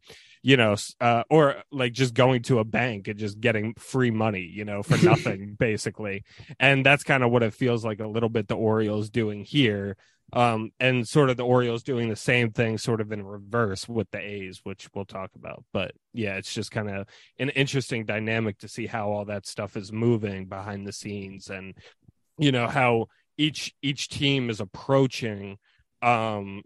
B: you know, uh, or like just going to a bank and just getting free money, you know, for <laughs> nothing, basically. And that's kind of what it feels like a little bit the Orioles doing here. Um, and sort of the Orioles doing the same thing, sort of in reverse with the A's, which we'll talk about. But yeah, it's just kind of an interesting dynamic to see how all that stuff is moving behind the scenes and, you know, how each each team is approaching um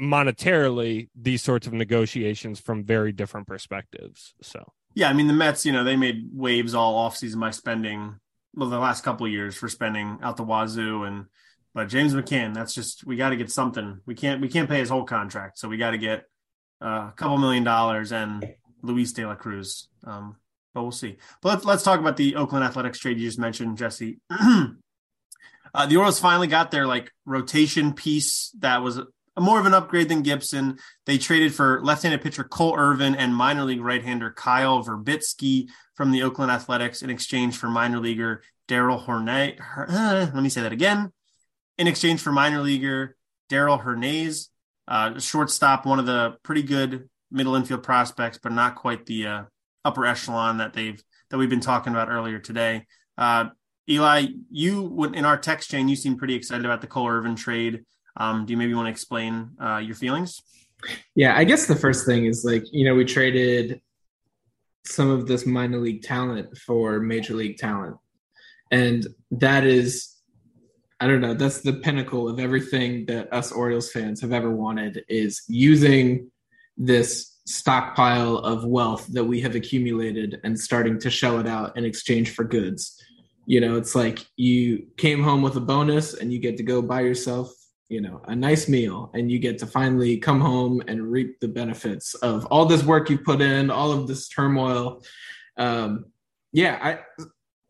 B: monetarily these sorts of negotiations from very different perspectives. So
A: yeah, I mean the Mets, you know, they made waves all offseason by spending well the last couple years for spending out the wazoo and but James McCann, that's just we got to get something. We can't we can't pay his whole contract, so we got to get uh, a couple million dollars and Luis De La Cruz. Um, but we'll see. But let's let's talk about the Oakland Athletics trade you just mentioned, Jesse. <clears throat> Uh, the Orioles finally got their like rotation piece that was more of an upgrade than Gibson. They traded for left-handed pitcher Cole Irvin and minor league right-hander Kyle Virbitsky from the Oakland Athletics in exchange for minor leaguer Daryl Hornet. Uh, let me say that again. In exchange for minor leaguer Darell Hernaiz, uh, shortstop, one of the pretty good middle infield prospects, but not quite the uh, upper echelon that they've that we've been talking about earlier today. Uh, Eli, you in our text chain, you seem pretty excited about the Cole Irvin trade. Um, do you maybe want to explain uh, your feelings?
C: Yeah, I guess the first thing is like you know we traded some of this minor league talent for major league talent, and that is I don't know. That's the pinnacle of everything that us Orioles fans have ever wanted is using this stockpile of wealth that we have accumulated and starting to shell it out in exchange for goods. You know, it's like you came home with a bonus and you get to go buy yourself, you know, a nice meal and you get to finally come home and reap the benefits of all this work you put in, all of this turmoil. Um, yeah, I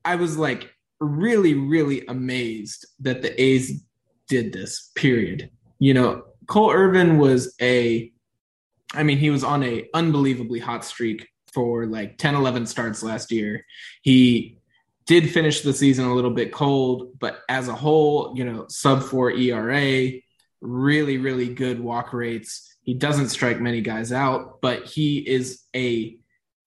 C: I was like really, really amazed that the A's did this, period. You know, Cole Irvin was a I mean, he was on a unbelievably hot streak for like 10, 11 starts last year. He did finish the season a little bit cold, but as a whole, you know, sub four ERA, really, really good walk rates. He doesn't strike many guys out, but he is a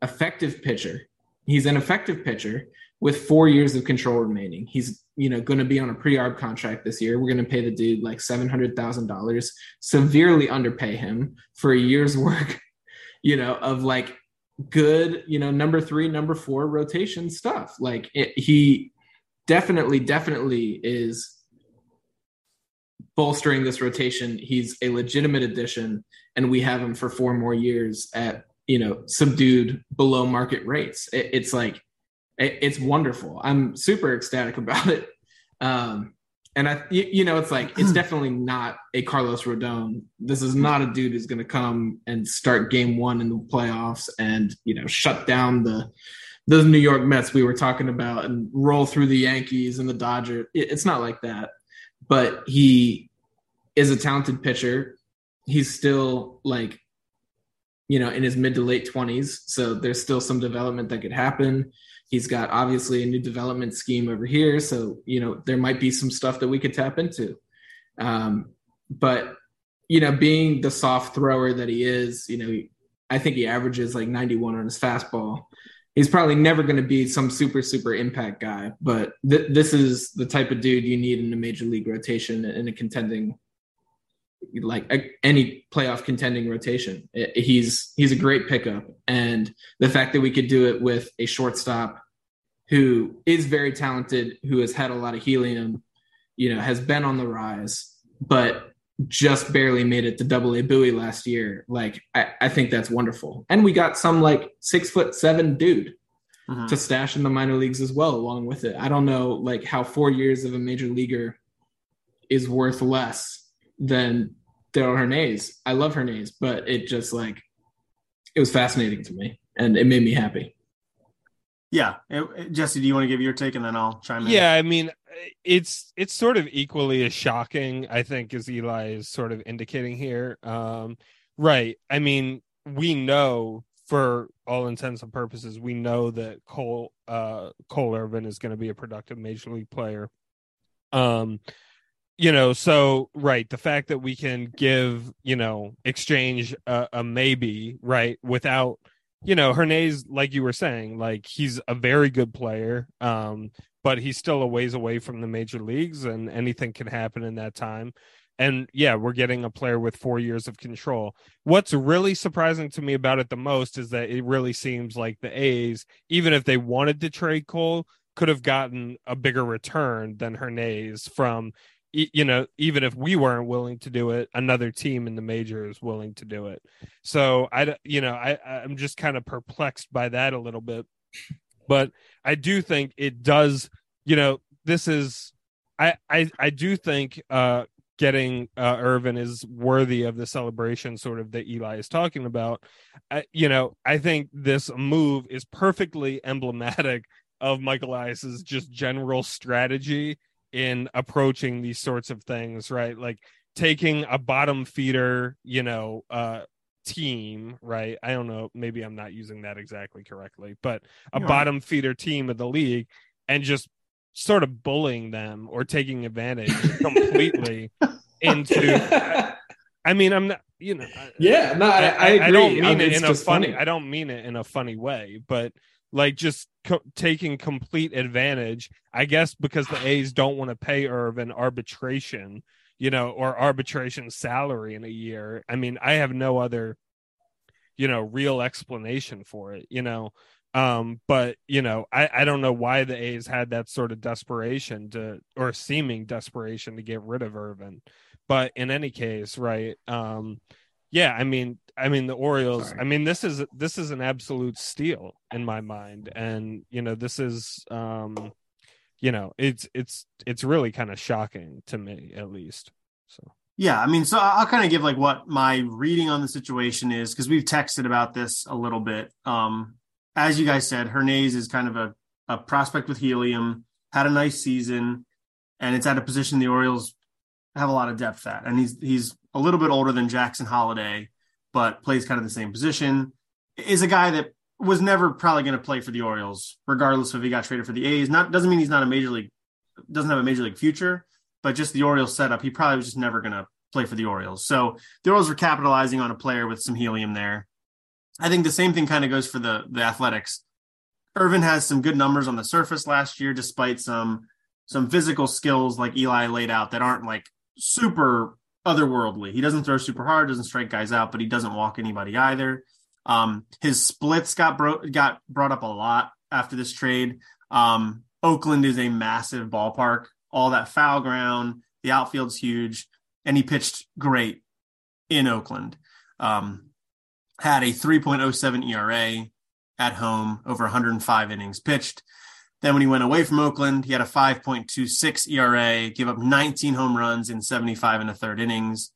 C: effective pitcher. He's an effective pitcher with four years of control remaining. He's you know going to be on a pre-arb contract this year. We're going to pay the dude like seven hundred thousand dollars, severely underpay him for a year's <laughs> work, you know, of like good, you know, number three, number four rotation stuff. Like it, he definitely, definitely is bolstering this rotation. He's a legitimate addition, and we have him for four more years at you know subdued below market rates. It, it's like it, it's wonderful. I'm super ecstatic about it. Um, and I, you, know, it's like it's hmm. definitely not a Carlos Rodon. This is not a dude who's going to come and start Game One in the playoffs and you know shut down the those New York Mets we were talking about and roll through the Yankees and the Dodgers. It's not like that, but he is a talented pitcher. He's still like you know in his mid to late 20s so there's still some development that could happen He's got obviously a new development scheme over here, so you know there might be some stuff that we could tap into. Um, but you know, being the soft thrower that he is, you know, I think he averages like 91 on his fastball. He's probably never going to be some super super impact guy, but th- this is the type of dude you need in a major league rotation in a contending like a, any playoff contending rotation. he's he's a great pickup, and the fact that we could do it with a shortstop who is very talented, who has had a lot of helium, you know, has been on the rise, but just barely made it to double A Bowie last year. Like I, I think that's wonderful. And we got some like six foot seven dude uh-huh. to stash in the minor leagues as well, along with it. I don't know like how four years of a major leaguer is worth less than Darell Hernaiz. I love Hernaiz, but it just like it was fascinating to me and it made me happy.
A: Yeah, it, Jesse, do you want to give your take and then I'll chime in?
B: Yeah, I mean, it's it's sort of equally as shocking, I think, as Eli is sort of indicating here. Um, right. I mean, we know for all intents and purposes, we know that Cole uh, Cole Irvin is going to be a productive major league player. Um, you know so right the fact that we can give you know exchange a, a, maybe right without you know hernaiz like you were saying like he's a very good player um but he's still a ways away from the major leagues and anything can happen in that time. And yeah we're getting a player with four years of control. What's really surprising to me about it the most is that it really seems like the a's even if they wanted to trade cole could have gotten a bigger return than Hernaiz from you know, even if we weren't willing to do it, another team in the major is willing to do it. So I, you know, I, I'm just kind of perplexed by that a little bit, but I do think it does, you know, this is, I, I, I do think, uh, getting uh, Irvin is worthy of the celebration sort of that Eli is talking about. I, you know, I think this move is perfectly emblematic of Michael Elias's just general strategy in approaching these sorts of things, right? Like taking a bottom feeder, you know, uh team, right? I don't know, maybe I'm not using that exactly correctly, but a you bottom feeder team of the league and just sort of bullying them or taking advantage completely <laughs> into I mean, I'm not, you know,
C: yeah, no, I, I, I,
B: I don't mean I mean, it in a funny, funny, I don't mean it in a funny way, but like just co- taking complete advantage, I guess, because the A's don't want to pay Irvin arbitration, you know, or arbitration salary in a year. I mean, I have no other, you know, real explanation for it, you know. Um, but you know, I, I don't know why the A's had that sort of desperation to or seeming desperation to get rid of Irvin but in any case right um yeah i mean i mean the orioles Sorry. i mean this is this is an absolute steal in my mind. And you know this is um you know it's it's it's really kind of shocking to me at least. So.
A: Yeah i mean so i'll kind of give like what my reading on the situation is because we've texted about this a little bit. Um as you guys said Hernaiz is kind of a, a prospect with helium had a nice season and it's at a position the orioles have a lot of depth at, and he's he's a little bit older than Jackson Holliday, but plays kind of the same position. Is a guy that was never probably going to play for the Orioles, regardless if he got traded for the A's. Not doesn't mean he's not a major league, doesn't have a major league future, but just the Orioles setup, he probably was just never going to play for the Orioles. So the Orioles were capitalizing on a player with some helium there. I think the same thing kind of goes for the the Athletics. Irvin has some good numbers on the surface last year, despite some some physical skills like Eli laid out that aren't like super otherworldly. He doesn't throw super hard, doesn't strike guys out, but he doesn't walk anybody either. Um, his splits got bro- got brought up a lot after this trade. Um, Oakland is a massive ballpark, all that foul ground, the outfield's huge, and he pitched great in Oakland. Um, had a 3.07 ERA at home, over 105 innings pitched. Then when he went away from Oakland, he had a 5.26 ERA, gave up 19 home runs in 75 and a third innings.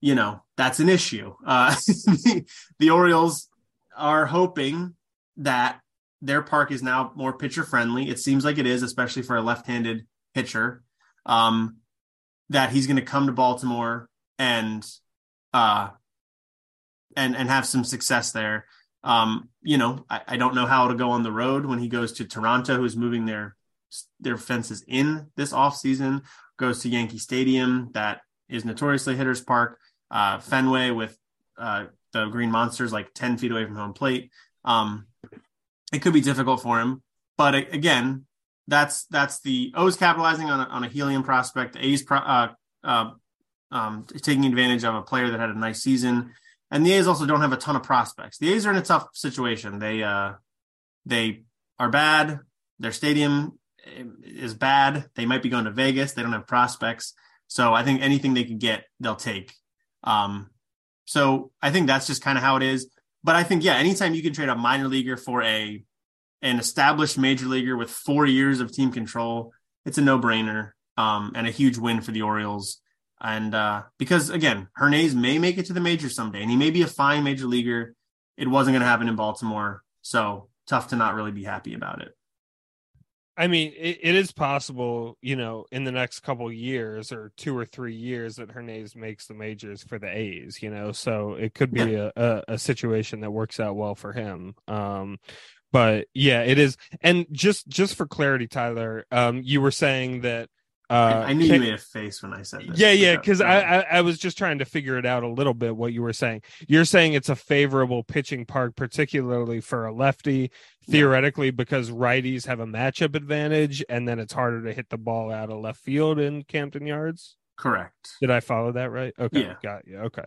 A: You know, that's an issue. Uh, <laughs> the, the Orioles are hoping that their park is now more pitcher friendly. It seems like it is, especially for a left-handed pitcher. Um, that he's going to come to Baltimore and uh, and and have some success there. Um, you know, I, I, don't know how it'll go on the road when he goes to Toronto, who's moving their their fences in this offseason, goes to Yankee Stadium, that is notoriously hitters park, uh, Fenway with uh, the Green Monsters like 10 feet away from home plate. Um, it could be difficult for him, but again, that's that's the O's capitalizing on a, on a helium prospect. The A's pro, uh, uh, um, taking advantage of a player that had a nice season and the A's also don't have a ton of prospects. The A's are in a tough situation. They uh, they are bad. Their stadium is bad. They might be going to Vegas. They don't have prospects. So I think anything they can get, they'll take. Um, so I think that's just kind of how it is. But I think yeah, anytime you can trade a minor leaguer for a an established major leaguer with four years of team control, it's a no brainer um, and a huge win for the Orioles. And uh, because again, Hernaiz may make it to the major someday, and he may be a fine major leaguer. It wasn't going to happen in Baltimore, so tough to not really be happy about it.
B: I mean, it, it is possible, you know, in the next couple years or two or three years that Hernaiz makes the majors for the A's, you know, so it could be yeah. a, a, a, situation that works out well for him. Um, but yeah, it is. And just just for clarity, Tyler, um, you were saying that
A: uh, I knew can, you made a face when I said
B: this. Yeah, yeah, because I, I, I was just trying to figure it out a little bit. What you were saying, you're saying it's a favorable pitching park, particularly for a lefty, theoretically, yeah. because righties have a matchup advantage, and then it's harder to hit the ball out of left field in Camden Yards.
A: Correct.
B: Did I follow that right? Okay, yeah. got you. Okay,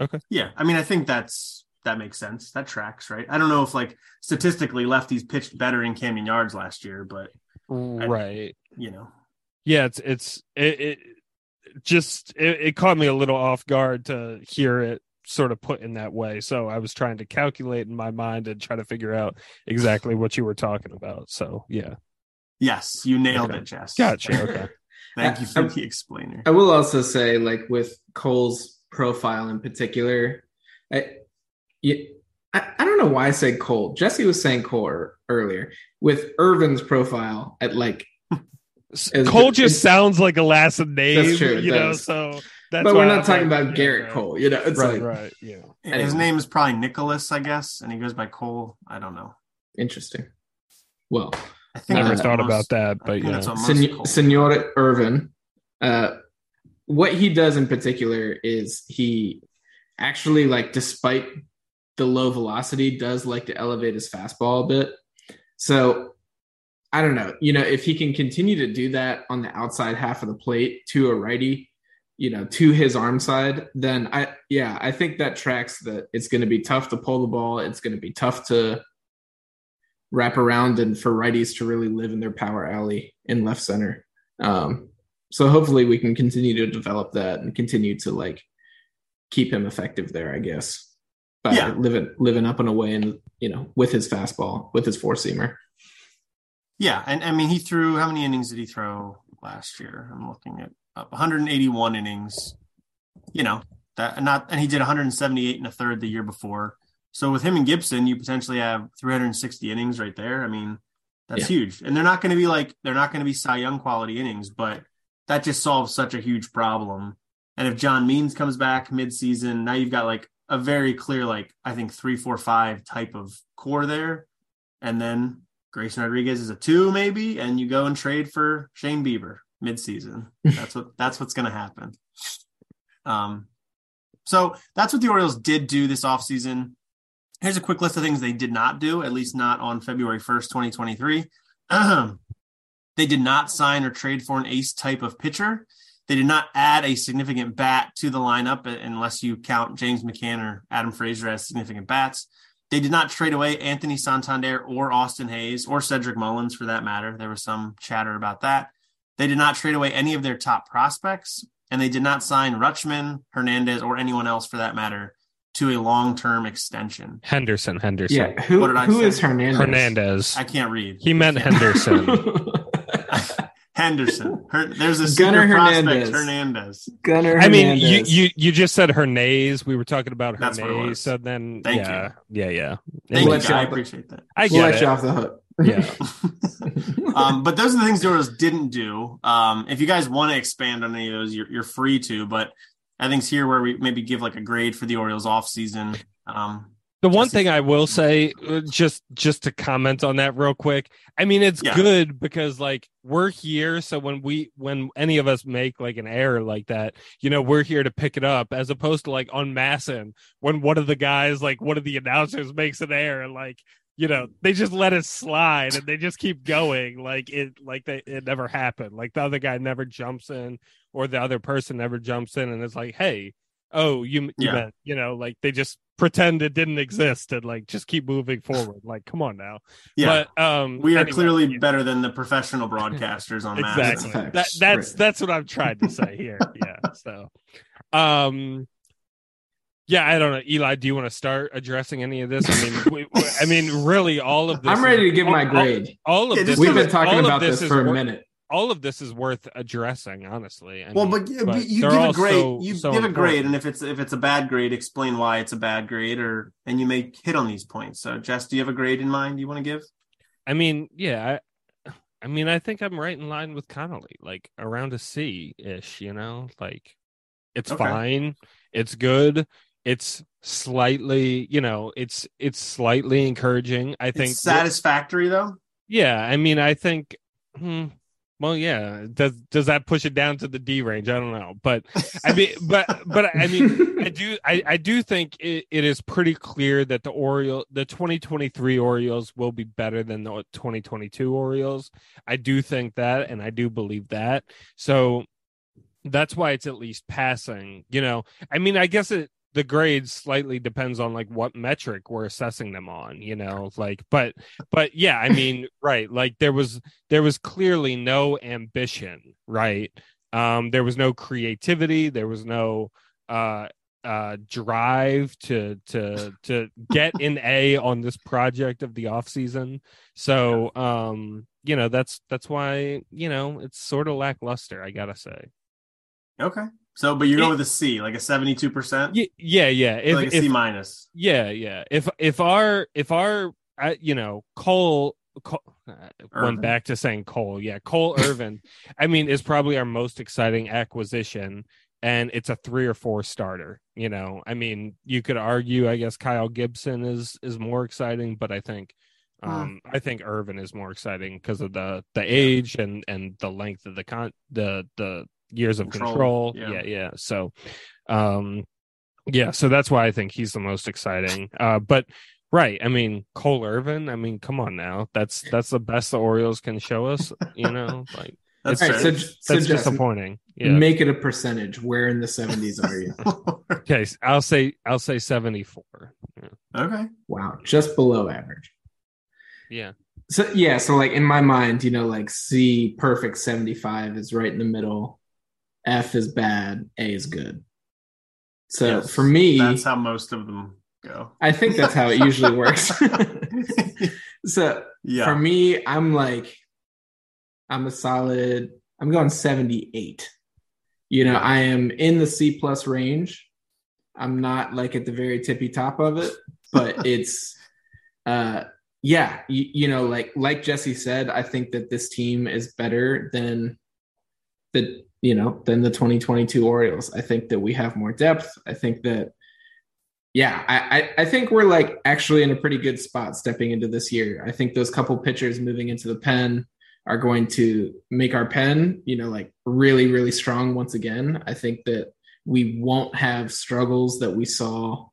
B: okay.
A: Yeah, I mean, I think that's that makes sense. That tracks, right? I don't know if like statistically lefties pitched better in Camden Yards last year, but
B: right,
A: I, you know
B: yeah, it's it's it, it just it, it caught me a little off guard to hear it sort of put in that way. So I was trying to calculate in my mind and try to figure out exactly what you were talking about. So yeah.
A: Yes, you nailed okay. it, Jess.
B: Gotcha. Okay. <laughs>
A: Thank you for I, the explainer.
C: I will also say, like with Cole's profile in particular, I, I, I don't know why I say Cole. Jesse was saying Cole earlier. With Irvin's profile at like
B: Cole just sounds like a last name, that's true, you know. So
C: that's but we're not talking like, about Gerrit Cole, you know. It's
B: right,
C: like,
B: right, yeah.
A: His name is probably Nicholas, I guess, and he goes by Cole. I don't know.
C: Interesting. Well,
B: I think never thought about that, but yeah,
C: Sen- Senor Irvin. Uh, what he does in particular is he actually like, despite the low velocity, does like to elevate his fastball a bit. So I don't know. You know, if he can continue to do that on the outside half of the plate to a righty, you know, to his arm side, then I, yeah, I think that tracks that it's going to be tough to pull the ball. It's going to be tough to wrap around and for righties to really live in their power alley in left center. Um, so hopefully we can continue to develop that and continue to like keep him effective there, I guess. By yeah. living living up and away and you know, with his fastball, with his four seamer.
A: Yeah, and I mean he threw how many innings did he throw last year? I'm looking at up 181 innings. You know, that not and he did 178 and a third the year before. So with him and Gibson, you potentially have 360 innings right there. I mean, that's yeah. huge. And they're not going to be like they're not going to be Cy Young quality innings, but that just solves such a huge problem. And if John Means comes back mid-season, now you've got like a very clear, like I think three, four, five type of core there. And then Grayson Rodriguez is a two, maybe, and you go and trade for Shane Bieber mid-season. That's what that's what's going to happen. Um, so that's what the Orioles did do this offseason. Here's a quick list of things they did not do, at least not on February 1st, 2023. <clears throat> they did not sign or trade for an ace type of pitcher. They did not add a significant bat to the lineup unless you count James McCann or Adam Frazier as significant bats. They did not trade away Anthony Santander or Austin Hays or Cedric Mullins for that matter. There was some chatter about that. They did not trade away any of their top prospects, and they did not sign Rutschman, Hernandez, or anyone else for that matter to a long-term extension.
B: Henderson, Henderson.
C: Yeah, who, who is Hernandez?
B: Hernandez.
A: I can't read.
B: He meant Henderson. <laughs>
A: Henderson. Her, there's a Gunnar Hernandez. Hernandez.
C: Gunnar.
B: I mean, you, you you just said Hernandez. We were talking about Hernandez. So then,
A: Thank
B: yeah, you. yeah, yeah.
A: Thank we'll you. I appreciate that.
B: I
C: we'll let you off the hook.
B: Yeah. <laughs>
A: um, but those are the things the Orioles didn't do. Um, if you guys want to expand on any of those, you're, you're free to. But I think it's here where we maybe give like a grade for the Orioles off season. Um,
B: the one thing I will say, uh, just just to comment on that real quick, I mean it's yeah. good because like we're here, so when we when any of us make like an error like that, you know, we're here to pick it up, as opposed to like on MASN when one of the guys, like one of the announcers, makes an error, and like you know they just let it slide and they just keep going like it like they, it never happened like the other guy never jumps in or the other person never jumps in and it's like hey oh you you yeah. meant you know like they just pretend it didn't exist and like just keep moving forward like come on now
A: yeah but um we are anyway, clearly know. better than the professional broadcasters on
B: exactly that, that's right. that's what i'm trying to say here <laughs> yeah so um yeah, I don't know, Eli. Do you want to start addressing any of this? I mean, we, I mean, really, all of this.
C: I'm ready is, to give all, my grade.
B: All, all of yeah, this.
C: We've been talking about this, this for a minute
B: all of this is worth addressing, honestly.
A: I well, mean, but, but, you give a grade. So, you so give important. a grade, and if it's if it's a bad grade, explain why it's a bad grade, or and you may hit on these points. So, Jess, do you have a grade in mind you want to give?
B: I mean, yeah, I, I mean, I think I'm right in line with Connolly, like around a C ish. You know, like it's okay. fine, it's good, it's slightly, you know, it's it's slightly encouraging. I think
A: it's satisfactory though.
B: Yeah, I mean, I think. Hmm, well, yeah. Does does that push it down to the D range? I don't know, but <laughs> I mean, but but I mean, I do I, I do think it, it is pretty clear that the Orioles, the 2023 Orioles, will be better than the 2022 Orioles. I do think that, and I do believe that. So that's why it's at least passing. You know, I mean, I guess it the grade slightly depends on like what metric we're assessing them on you know like but but yeah i mean <laughs> right like there was there was clearly no ambition right? Um there was no creativity there was no uh uh drive to to to get an <laughs> a on this project of the off season. So um you know that's that's why you know it's sort of lackluster i gotta say.
A: Okay so, but you're going with a C, like a seventy-two percent.
B: Yeah, yeah,
A: If, like a if, C minus.
B: Yeah, yeah. If if our if our uh, you know Cole Cole, uh, went back to saying Cole. Yeah, Cole <laughs> Irvin. I mean, is probably our most exciting acquisition, and it's a three or four starter. You know, I mean, you could argue, I guess Kyle Gibson is is more exciting, but I think, um, I think Irvin is more exciting because of the the age and and the length of the con the the years of control. control. Yeah. yeah, yeah. So, um, yeah, so that's why I think he's the most exciting. Uh, but right, I mean Cole Irvin. I mean, come on now, that's that's the best the Orioles can show us. You know, <laughs> like
C: that's, right, so,
B: that's so disappointing.
C: Yeah. Make it a percentage. Where in the seventies are you? <laughs>
B: okay, I'll say I'll say seventy four.
A: Yeah. Okay.
C: Wow, just below average.
B: Yeah.
C: So yeah, so like in my mind, you know, like C perfect seventy five is right in the middle. F is bad. A is good. So yes, for me,
A: that's how most of them go.
C: I think that's how it usually works. <laughs> so yeah. for me, I'm like, I'm a solid. I'm going 78. You know, I am in the C plus range. I'm not like at the very tippy top of it, but <laughs> it's, uh, yeah, you, you know, like like Jesse said, I think that this team is better than the you know, than the 2022 Orioles. I think that we have more depth. I think that, yeah, I, I, think we're like actually in a pretty good spot stepping into this year. I think those couple pitchers moving into the pen are going to make our pen, you know, like really, really strong once again. I think that we won't have struggles that we saw.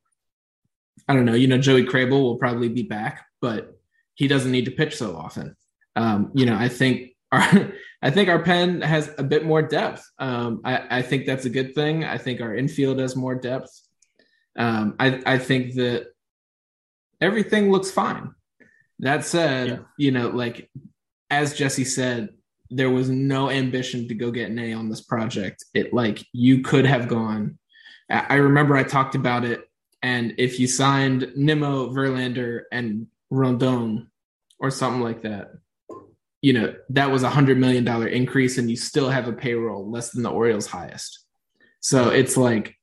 C: I don't know, you know, Joey Krehbiel will probably be back, but he doesn't need to pitch so often. Um, you know, I think our <laughs> I think our pen has a bit more depth. Um, I, I, think that's a good thing. I think our infield has more depth. Um, I, I think that everything looks fine. That said, yeah. you know, like as Jesse said, there was no ambition to go get an A on this project. It like you could have gone. I remember I talked about it, and if you signed Nimmo, Verlander, and Rodon or something like that, you know that was a hundred million dollar increase and you still have a payroll less than the orioles highest so it's like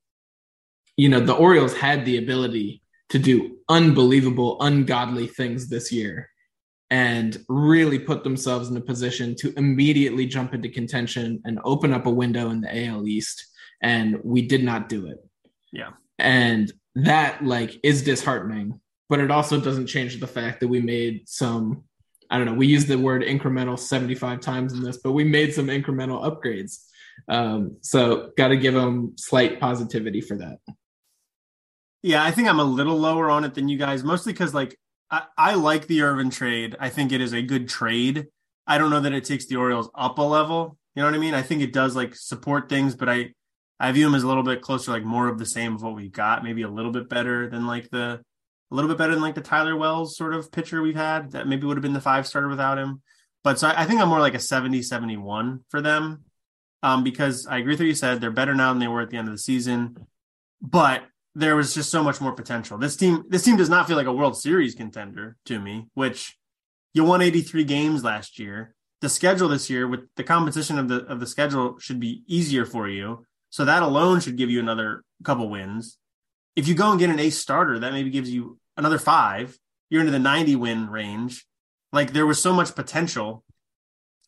C: you know the orioles had the ability to do unbelievable ungodly things this year and really put themselves in a position to immediately jump into contention and open up a window in the AL East and we did not do it.
A: Yeah.
C: And that like is disheartening, but it also doesn't change the fact that we made some I don't know. We use the word incremental 75 times in this, but we made some incremental upgrades. Um, so got to give them slight positivity for that.
A: Yeah, I think I'm a little lower on it than you guys, mostly because like I, I like the Irvin trade. I think it is a good trade. I don't know that it takes the Orioles up a level. You know what I mean? I think it does like support things, but I I view them as a little bit closer, like more of the same of what we got, maybe a little bit better than like the a little bit better than like the Tyler Wells sort of pitcher we've had that maybe would have been the five starter without him. But so I, I think I'm more like a 70 71 for them um, because I agree with what you said. They're better now than they were at the end of the season, but there was just so much more potential. This team, this team does not feel like a World Series contender to me, which you won 83 games last year. The schedule this year with the competition of the of the schedule should be easier for you. So that alone should give you another couple wins. If you go and get an ace starter, that maybe gives you another five, you're into the 90 win range. Like there was so much potential.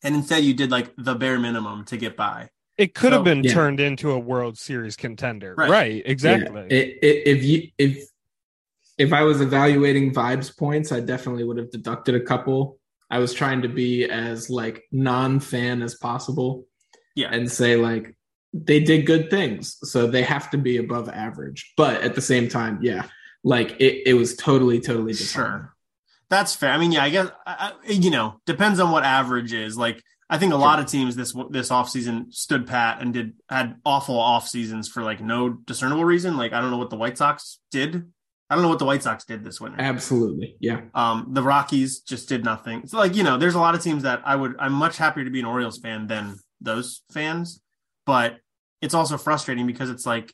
A: And instead you did like the bare minimum to get by.
B: It could so, have been yeah. turned into a World Series contender. Right. right exactly.
C: Yeah. It, it, if you if if I was evaluating vibes points, I definitely would have deducted a couple. I was trying to be as like non-fan as possible.
A: Yeah.
C: And say like they did good things, so they have to be above average. But at the same time, yeah, like it, it was totally, totally different. Sure.
A: That's fair. I mean, yeah, I guess, I, you know, depends on what average is. Like, I think a lot of teams this this offseason stood pat and did had awful off seasons for like no discernible reason. Like I don't know what the White Sox did. I don't know what the White Sox did this winter.
C: Absolutely, yeah.
A: Um, the Rockies just did nothing. So like you know, there's a lot of teams that I would I'm much happier to be an Orioles fan than those fans, but it's also frustrating because it's like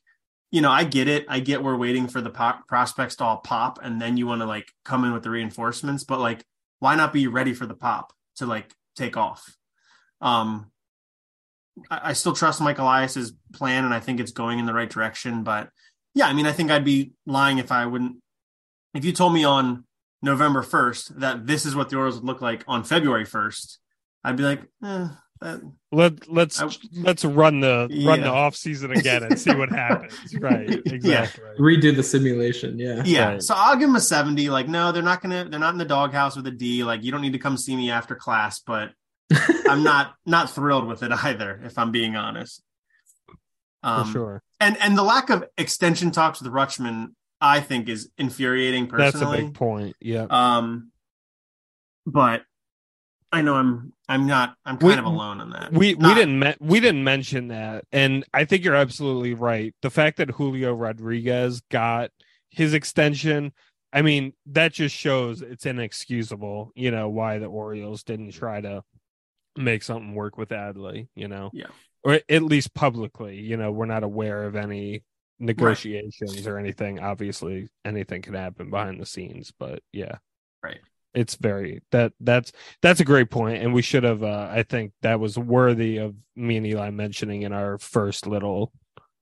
A: you know, I get it. I get we're waiting for the pop, prospects to all pop, and then you want to like come in with the reinforcements. But like, why not be ready for the pop to like take off? Um, I, I still trust Mike Elias's plan, and I think it's going in the right direction. But yeah, I mean, I think I'd be lying if I wouldn't. If you told me on November 1st that this is what the Orioles would look like on February 1st, I'd be like, eh, that,
B: Let let's
A: I-
B: let's run the run the off season again and see what happens. <laughs> Right. Exactly.
C: Redo the simulation. Yeah.
A: yeah.
B: Right.
A: So I'll give them a 70. Like, no, they're not gonna they're not in the doghouse with a D. Like, you don't need to come see me after class, but <laughs> I'm not not thrilled with it either, if I'm being honest.
B: For
A: Um,
B: sure.
A: and and the lack of extension talks with Rutschman, I think, is infuriating Personally,
B: That's
A: personally.
B: a big point. Yeah.
A: Um, but I know I'm I'm not I'm kind
B: We-
A: of alone on that.
B: we we didn't me- we didn't mention that. And i think you're absolutely right. The fact that julio rodriguez got his extension i mean that just shows it's inexcusable you know why the orioles didn't try to make something work with adley you know?
A: Yeah.
B: or at least publicly you know we're not aware of any negotiations or anything. Obviously anything can happen behind the scenes but yeah.
A: Right.
B: It's very that that's that's a great point and we should have uh i think that was worthy of me and eli mentioning in our first little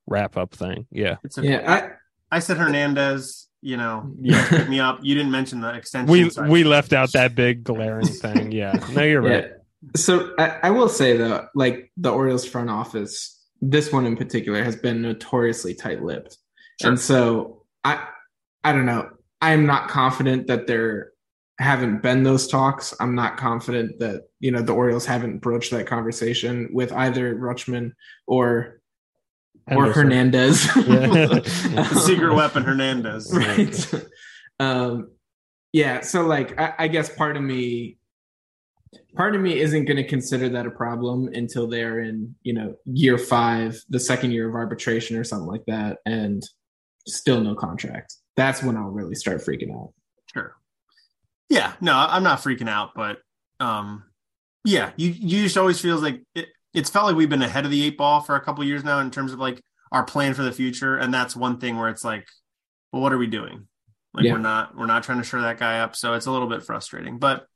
B: wrap up thing yeah
A: It's okay.
C: Yeah.
A: I said Hernandez. You know,
B: Yeah.
A: pick me up. You didn't mention the extension.
B: we
A: so
B: we left out that big glaring thing yeah no you're
C: I,
B: right
C: yeah. So I, I will say though, like the Orioles front office, this one in particular has been notoriously tight-lipped,
A: Sure.
C: and so I, I don't know. I'm not confident that there haven't been those talks. I'm not confident that you know the Orioles haven't broached that conversation with either Rutschman or or Hernandez.
B: Yeah. <laughs>
A: the secret weapon Hernandez.
C: right <laughs> um yeah so like I, I guess part of me part of me isn't going to consider that a problem until they're in you know year five the second year of arbitration or something like that and still no contract that's when i'll really start freaking out
A: Sure. Yeah, no, I'm not freaking out, but um, yeah, you you just always feels like it, it's felt like we've been ahead of the eight ball for a couple years now in terms of like our plan for the future, and that's one thing where it's like, well, what are we doing? Like
C: Yeah.
A: we're not we're not trying to shore that guy up, so it's a little bit frustrating, but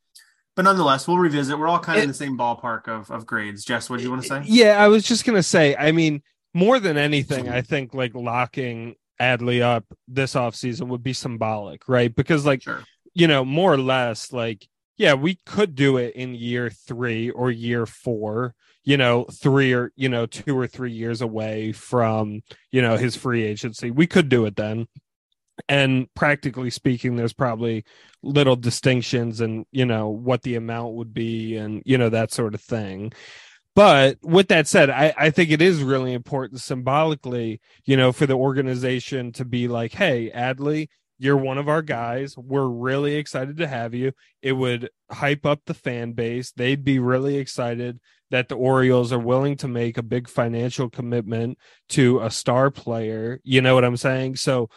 A: but nonetheless, we'll revisit. We're all kind of in the same ballpark of of grades. Jess, what do you want to say?
B: Yeah, I was just gonna say. I mean, more than anything, I think like locking Adley up this offseason would be symbolic, right? Because like
A: Sure.
B: You know, more or less, like yeah, we could do it in year three or year four. You know, three or you know, two or three years away from you know his free agency. We could do it then. And practically speaking, there's probably little distinctions and you know what the amount would be and you know that sort of thing. But with that said, I, I think it is really important symbolically, you know, for the organization to be like, hey, Adley, you're one of our guys. We're really excited to have you. It would hype up the fan base. They'd be really excited that the Orioles are willing to make a big financial commitment to a star player. You know what I'm saying? So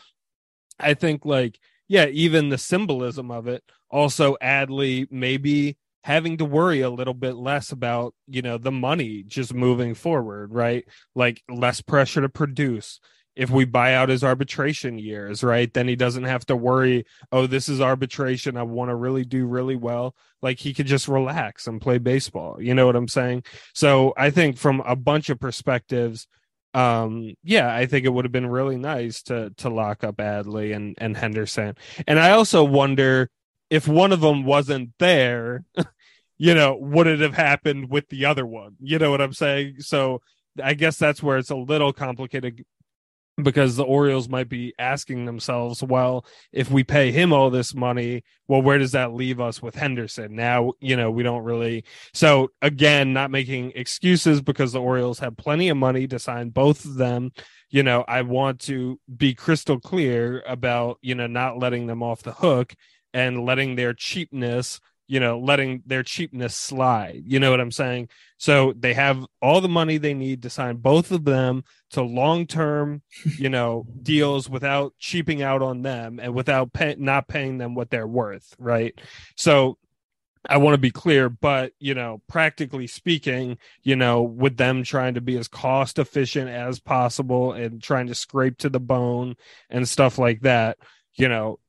B: I think, like, yeah, even the symbolism of it. Also, Adley maybe having to worry a little bit less about you know the money just moving forward right like less pressure to produce if we buy out his arbitration years right? Then he doesn't have to worry oh this is arbitration. I want to really do really well. Like he could just relax and play baseball. You know what i'm saying? So i think from a bunch of perspectives um yeah i think it would have been really nice to to lock up adley and and henderson. And i also wonder if one of them wasn't there <laughs> you know, would it have happened with the other one? You know what I'm saying? So I guess that's where it's a little complicated because the Orioles might be asking themselves, well, if we pay him all this money, well, where does that leave us with Henderson? Now, you know, we don't really. So again, not making excuses because the Orioles have plenty of money to sign both of them. You know, I want to be crystal clear about, you know, not letting them off the hook and letting their cheapness you know, letting their cheapness slide. You know what I'm saying? So they have all the money they need to sign both of them to long term, you know, deals without cheaping out on them and without pay- not paying them what they're worth. Right. So I want to be clear, but you know, practically speaking, you know, with them trying to be as cost efficient as possible and trying to scrape to the bone and stuff like that, you know,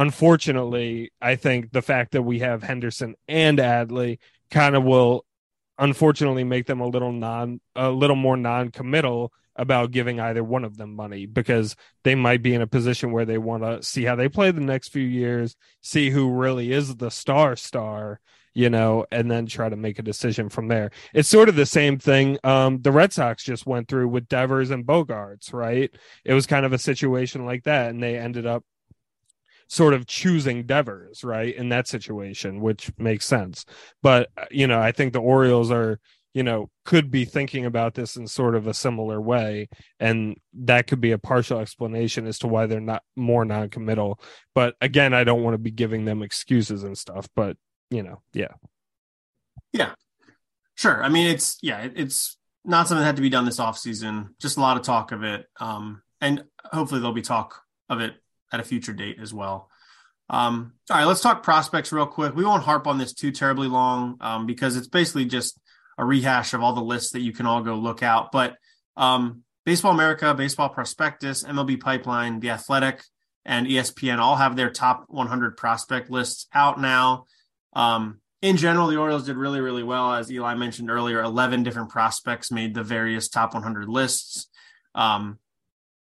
B: unfortunately, I think the fact that we have Henderson and Adley kind of will unfortunately make them a little non a little more non-committal about giving either one of them money because they might be in a position where they want to see how they play the next few years, see who really is the star star, you know, and then try to make a decision from there. It's sort of the same thing um, the Red Sox just went through with Devers and Bogaerts, right? It was kind of a situation like that, and they ended up sort of choosing Devers, right, in that situation, which makes sense. But, uh, you know, I think the Orioles are you know could be thinking about this in sort of a similar way and that could be a partial explanation as to why they're not more non-committal. But again i don't want to be giving them excuses and stuff but you know yeah.
A: Yeah. Sure. I mean it's yeah it's not something that had to be done this off season just a lot of talk of it. Um and hopefully there'll be talk of it at a future date as well um all right let's talk prospects real quick we won't harp on this too terribly long um because it's basically just a rehash of all the lists that you can all go look out. But um, Baseball America, Baseball Prospectus, MLB Pipeline, The Athletic, and ESPN all have their top 100 prospect lists out now. Um, in general, the Orioles did really, really well. As Eli mentioned earlier, 11 different prospects made the various top 100 lists. Um,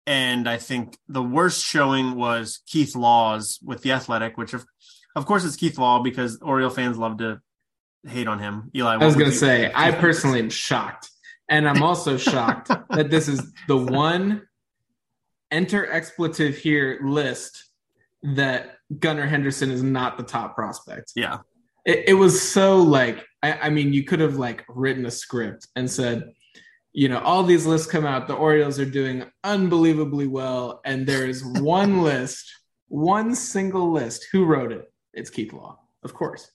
A: and I think the worst showing was Keith Laws with The Athletic, which, of, of course, it's Keith Law because Oriole fans love to hate on him. Eli,
C: I was going to say, I personally am shocked. And I'm also <laughs> shocked that this is the one enter expletive here list that Gunnar Henderson is not the top prospect.
A: Yeah.
C: It, it was so like, I, I mean, you could have like written a script and said, you know, all these lists come out. The Orioles are doing unbelievably well. And there's one <laughs> list, one single list. Who wrote it? It's Keith Law, of course.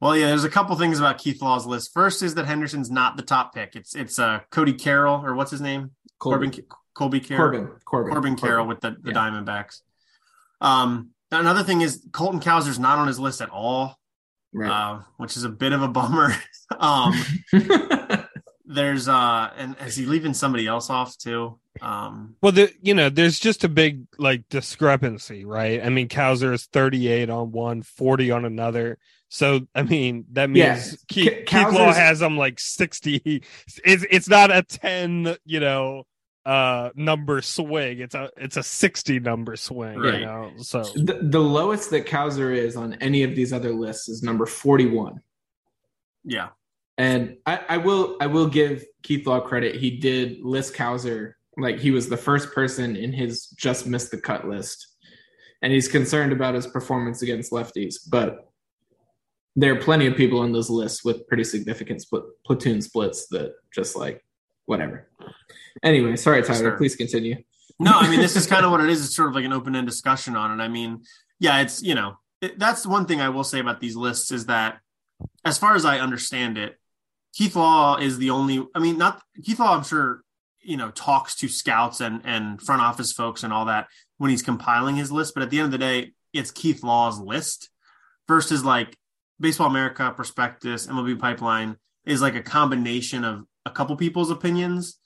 A: Well, yeah, there's a couple things about Keith Law's list. First is that Henderson's not the top pick. It's it's uh, Cody Carroll or what's his name? Corbin Colby Carroll. Corbin Corbin, Corbin Carroll with the, the yeah. Diamondbacks. Um, another thing is Colton Cowser's not on his list at all, right. uh, which is a bit of a bummer. <laughs> um, <laughs> there's uh, and is he leaving somebody else off too? Um,
B: well, the, you know, there's just a big like discrepancy, right? I mean, Cowser is 38 on one, 40 on another. So I mean that means yeah. Keith, Keith Law has them like sixty. It's it's not a ten, you know, uh number swing. It's a it's a sixty number swing. Right. You know? So
C: the, the lowest that Cowser is on any of these other lists is number forty one.
A: Yeah,
C: and I, I will I will give Keith Law credit. He did list Cowser like he was the first person in his just missed the cut list, and he's concerned about his performance against lefties, but there are plenty of people on those lists with pretty significant split, platoon splits that just like whatever. Anyway, sorry, Tyler. Sure. Please continue.
A: no, I mean this is kind of what it is. It's sort of like an open-end discussion on it. I mean, yeah, it's you know it, that's one thing I will say about these lists is that as far as I understand it, Keith Law is the only. I mean, not Keith Law. I'm sure you know talks to scouts and and front office folks and all that when he's compiling his list. But at the end of the day, it's Keith Law's list versus like Baseball America, Prospectus, MLB Pipeline is like a combination of a couple people's opinions.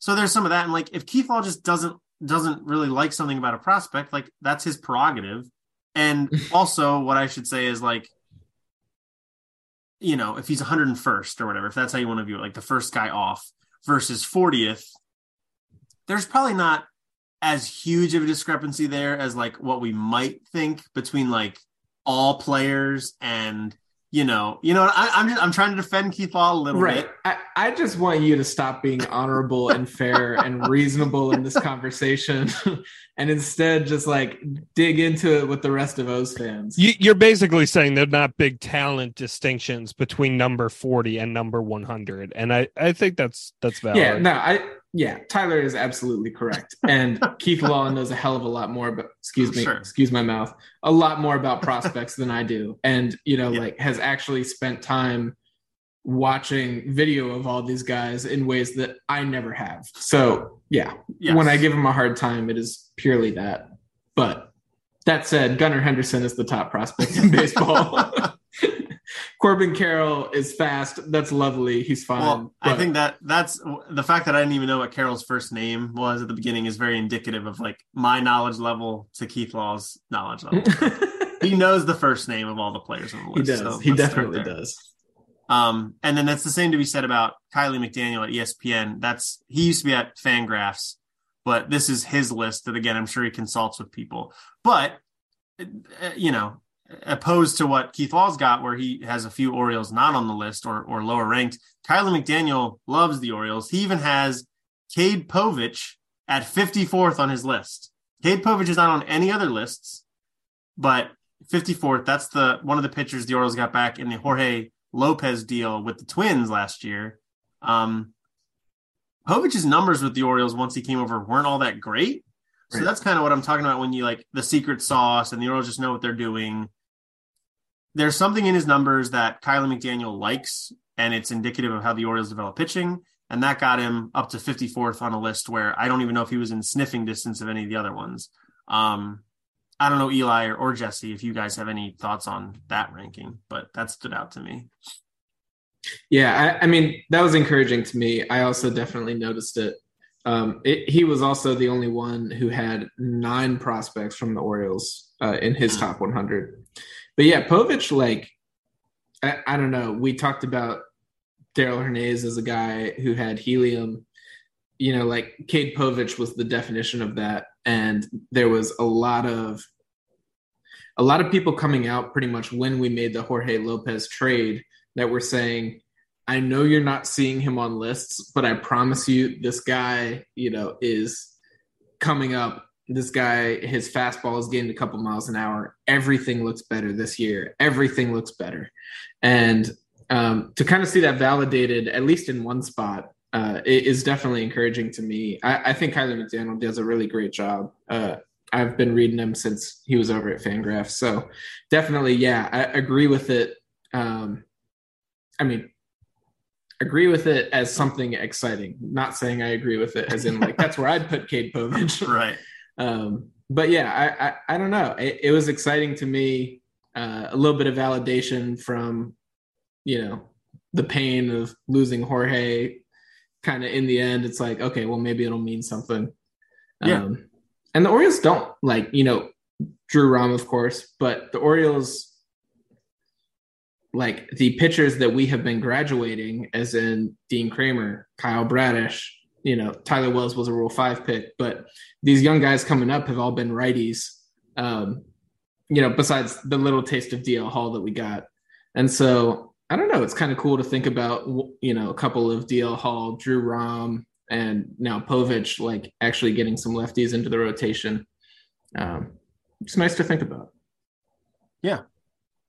A: So there's some of that, and like if Keith Law just doesn't doesn't really like something about a prospect, like that's his prerogative. And <laughs> also, what I should say is like, you know, if he's 101st or whatever, if that's how you want to view it, like the first guy off versus 40th, there's probably not as huge of a discrepancy there as like what we might think between like all players and you know, you know, I, am just I'm trying to defend Keith Law a little right. bit.
C: I, I just want you to stop being honorable and fair and reasonable in this conversation, <laughs> and instead just like dig into it with the rest of O's fans.
B: You, are basically saying they're not big talent distinctions between number 40 and number 100, and I I think that's that's valid.
C: Yeah, no, I yeah, Tyler is absolutely correct. And <laughs> Keith Law knows a hell of a lot more, but excuse oh, me, sure. excuse my mouth, a lot more about prospects than I do. And, you know, yeah. like has actually spent time watching video of all these guys in ways that I never have. So, yeah, yes. when I give him a hard time, it is purely that. But that said, Gunnar Henderson is the top prospect in <laughs> baseball. <laughs> Corbin Carroll is fast. That's lovely. He's fine. Well,
A: but... I think that that's the fact that I didn't even know what Carroll's first name was at the beginning is very indicative of like my knowledge level to Keith Law's knowledge level. <laughs> he knows the first name of all the players on the list.
C: He does. So he definitely does.
A: Um, and then that's the same to be said about Kiley McDaniel at ESPN. That's he used to be at Fangraphs, but this is his list that again I'm sure he consults with people. But uh, you know, opposed to what Keith Law's got, where he has a few Orioles not on the list or or lower ranked. Kiley McDaniel loves the Orioles. He even has Cade Povich at 54th on his list. Cade Povich is not on any other lists, but 54th. That's the one of the pitchers the Orioles got back in the Jorge Lopez deal with the Twins last year. Um, Povich's numbers with the Orioles once he came over weren't all that great. So right. that's kind of what I'm talking about when you like the secret sauce and the Orioles just know what they're doing. There's something in his numbers that Kiley McDaniel likes, and it's indicative of how the Orioles develop pitching. And that got him up to 54th on a list where I don't even know if he was in sniffing distance of any of the other ones. Um, I don't know Eli or, or Jesse if you guys have any thoughts on that ranking, but that stood out to me.
C: Yeah, I, I mean that was encouraging to me. I also definitely noticed it. Um, it, he was also the only one who had nine prospects from the Orioles uh, in his top 100. But yeah, Povich, like I, I don't know. We talked about Darell Hernaiz as a guy who had helium. You know, like Cade Povich was the definition of that and there was a lot of a lot of people coming out pretty much when we made the Jorge Lopez trade that were saying, I know you're not seeing him on lists, but I promise you this guy, you know, is coming up. This guy, his fastball is getting a couple miles an hour. Everything looks better this year. Everything looks better. And um, to kind of see that validated, at least in one spot, uh, is definitely encouraging to me. I, I, think Kiley McDaniel does a really great job. Uh, I've been reading him since he was over at Fangraphs, so definitely, yeah, I agree with it. Um, I mean, agree with it as something exciting. Not saying I agree with it as in like <laughs> that's where I'd put Cade Povich,
A: right?
C: Um, but yeah, I, I, I don't know. It, it was exciting to me. Uh, a little bit of validation from, you know, the pain of losing Jorge kind of in the end, it's like, okay, well, maybe it'll mean something. Yeah. Um, and the Orioles don't like, you know, Drew Rom, of course, but the Orioles, like the pitchers that we have been graduating, as in Dean Kremer, Kyle Bradish, you know, Tyler Wells was a Rule Five pick, but these young guys coming up have all been righties. Um, you know, besides the little taste of DL Hall that we got, and so I don't know. It's kind of cool to think about, you know, a couple of DL Hall, Drew Rom, and now Povich, like actually getting some lefties into the rotation. Um, it's nice to think about.
A: Yeah,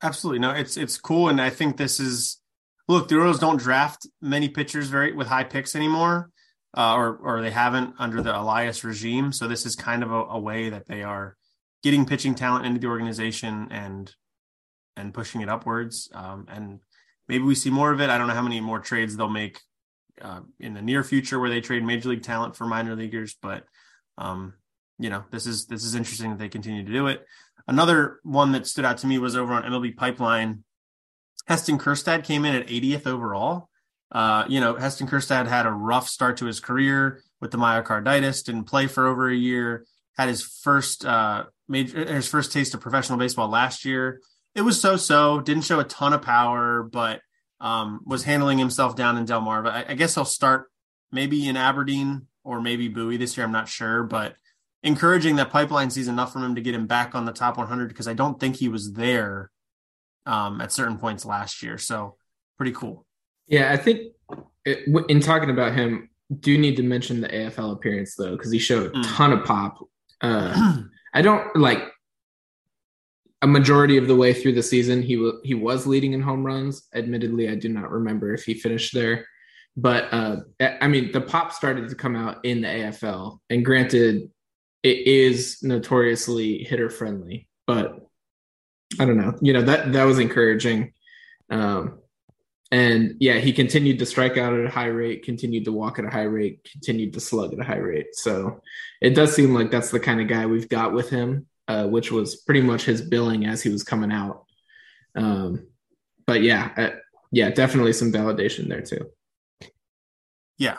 A: absolutely. No, it's it's cool, and I think this is look. The Orioles don't draft many pitchers very with high picks anymore, uh, or or they haven't under the Elias regime. So this is kind of a, a way that they are getting pitching talent into the organization and and pushing it upwards. Um, and maybe we see more of it. I don't know how many more trades they'll make uh, in the near future where they trade major league talent for minor leaguers, but um, you know this is this is interesting that they continue to do it. Another one that stood out to me was over on MLB Pipeline. Heston Kjerstad came in at 80th overall. Uh, you know, Heston Kjerstad had a rough start to his career with the myocarditis, didn't play for over a year, had his first uh, major his first taste of professional baseball last year it was so so. Didn't show a ton of power, but um, was handling himself down in Delmarva. I, I guess he'll start maybe in Aberdeen or maybe Bowie this year. I'm not sure, but encouraging that pipeline sees enough from him to get him back on the top 100 because I don't think he was there um, at certain points last year. So pretty cool.
C: Yeah, I think it, in talking about him, do need to mention the AFL appearance though because he showed a mm. ton of pop. Uh, <clears throat> I don't like a majority of the way through the season, he w- he was leading in home runs. Admittedly, I do not remember if he finished there, but uh, I mean, the pop started to come out in the AFL, and granted, it is notoriously hitter friendly, but I don't know. You know that that was encouraging. Um, and yeah, he continued to strike out at a high rate, continued to walk at a high rate, continued to slug at a high rate. So it does seem like that's the kind of guy we've got with him uh, which was pretty much his billing as he was coming out. Um, but yeah, uh, yeah, definitely some validation there too.
A: Yeah,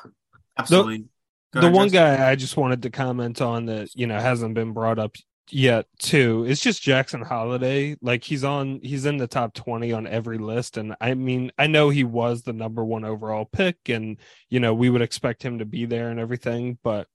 A: absolutely.
B: The, the one guy I just wanted to comment on that you know hasn't been brought up yet too it's just Jackson Holliday. Like he's on he's in the top 20 on every list and I mean I know he was the number 1 overall pick and you know we would expect him to be there and everything but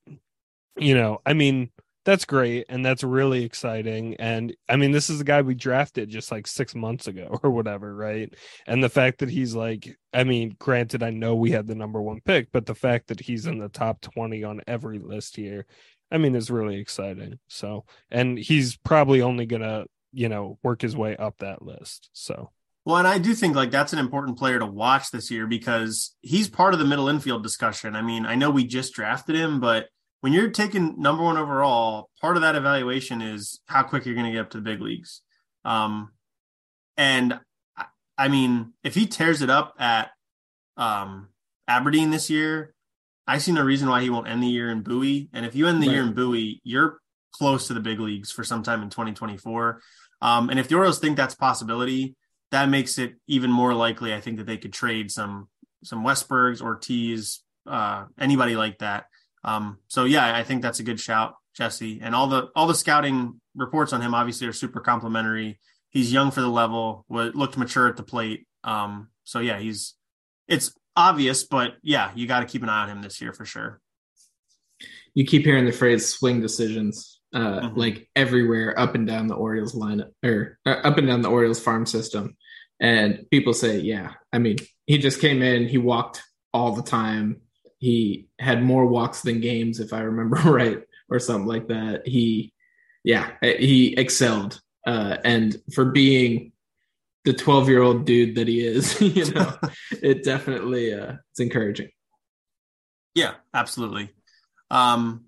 B: you know I mean that's great and that's really exciting and I mean this is the guy we drafted just like 6 months ago <laughs> or whatever right and the fact that he's like I mean granted I know we had the number 1 pick but the fact that he's in the top 20 on every list here I mean, it's really exciting. So, and he's probably only gonna, you know, work his way up that list. So,
A: well, and I do think like that's an important player to watch this year because he's part of the middle infield discussion. I mean, I know we just drafted him, but when you're taking number one overall, part of that evaluation is how quick you're going to get up to the big leagues. Um, and I mean, if he tears it up at um, Aberdeen this year, I see no reason why he won't end the year in Bowie. And if you end the right. year in Bowie, you're close to the big leagues for sometime in 2024. Um, and if the Orioles think that's possibility, that makes it even more likely. I think that they could trade some some Westburgs, Ortiz, uh, anybody like that. Um, so yeah, I think that's a good shout, Jesse. And all the all the scouting reports on him obviously are super complimentary. He's young for the level, looked mature at the plate. Um, so yeah, he's it's obvious, but yeah, you got to keep an eye on him this year for sure.
C: You keep hearing the phrase swing decisions uh, mm-hmm. like everywhere up and down the Orioles line or uh, up and down the Orioles farm system. And people say, yeah, I mean, he just came in, he walked all the time. He had more walks than games, if I remember <laughs> right, or something like that. He, yeah, he excelled. Uh, and for being the 12 year old dude that he is <laughs> you know? <laughs> It definitely uh it's encouraging.
A: Yeah absolutely. Um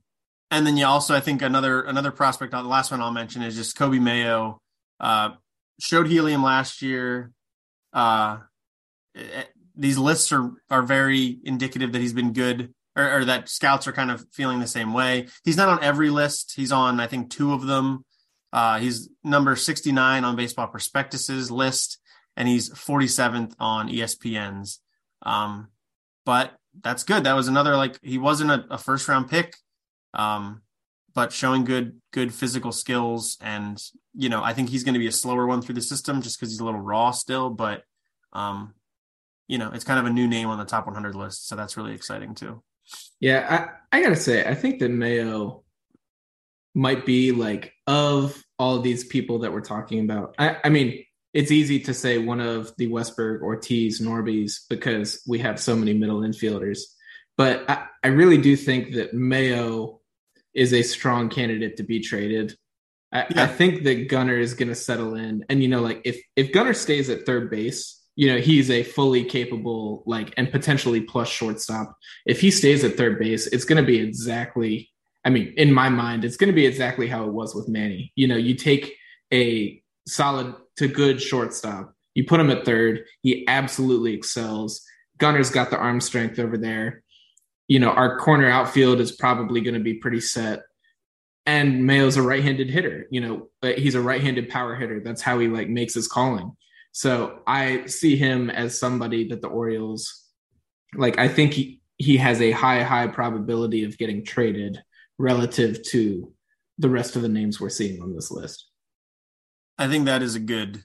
A: and then you also i think another another prospect on the last one i'll mention is just coby mayo. Uh showed helium last year. Uh eh, these lists are are very indicative that he's been good or, or that scouts are kind of feeling the same way. He's not on every list. He's on i think two of them uh, he's number 69 on Baseball Prospectus's list, and he's 47th on ESPN's. Um, but that's good. That was another like he wasn't a, a first round pick, um, but showing good good physical skills, and you know I think he's going to be a slower one through the system just because he's a little raw still. But um, you know it's kind of a new name on the top 100 list, so that's really exciting too.
C: Yeah, I, I gotta say, I think that Mayo might be like of all of these people that we're talking about. I, I mean, it's easy to say one of the Westburg, Ortiz, Norbys because we have so many middle infielders. But I, I really do think that Mayo is a strong candidate to be traded. I, yeah. I think that Gunnar is going to settle in, and you know, like if if Gunnar stays at third base, you know, he's a fully capable, like, and potentially plus shortstop. If he stays at third base, it's going to be exactly I mean, in my mind, it's going to be exactly how it was with Manny. You know, you take a solid to good shortstop, you put him at third, he absolutely excels. Gunnar's got the arm strength over there. You know, our corner outfield is probably going to be pretty set. And Mayo's a right-handed hitter. You know, but he's a right-handed power hitter. That's how he like makes his calling. So I see him as somebody that the Orioles like. I think he he has a high high probability of getting traded relative to the rest of the names we're seeing on this list.
A: I think that is a good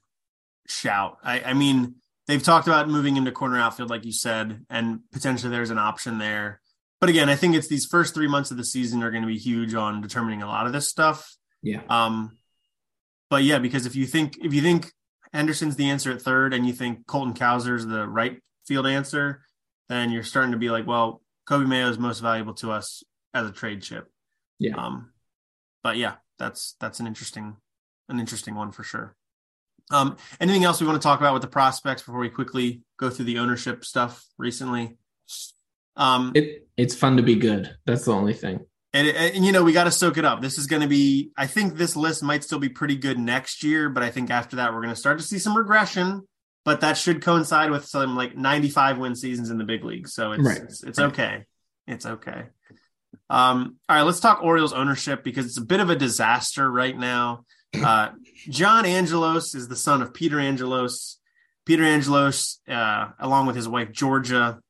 A: shout. I, I mean, they've talked about moving into corner outfield, like you said, and potentially there's an option there. But again, I think it's these first three months of the season are going to be huge on determining a lot of this stuff.
C: Yeah.
A: Um, but yeah, because if you think if you think Henderson's the answer at third, and you think Colton Cowser's the right field answer, then you're starting to be like, well, Coby Mayo is most valuable to us as a trade chip.
C: Yeah.
A: Um, but yeah, that's that's an interesting an interesting one for sure. Um, anything else we want to talk about with the prospects before we quickly go through the ownership stuff recently?
C: Um, it it's fun to be good. That's the only thing.
A: And, and, you know we got to soak it up. This is going to be. I think this list might still be pretty good next year, but I think after that we're going to start to see some regression. But that should coincide with some like 95 win seasons in the big league. So it's right. it's, it's right. okay. It's okay. Um, all right, let's talk Orioles ownership because it's a bit of a disaster right now. <clears throat> Uh, John Angelos is the son of Peter Angelos. Peter Angelos, uh, along with his wife Georgia,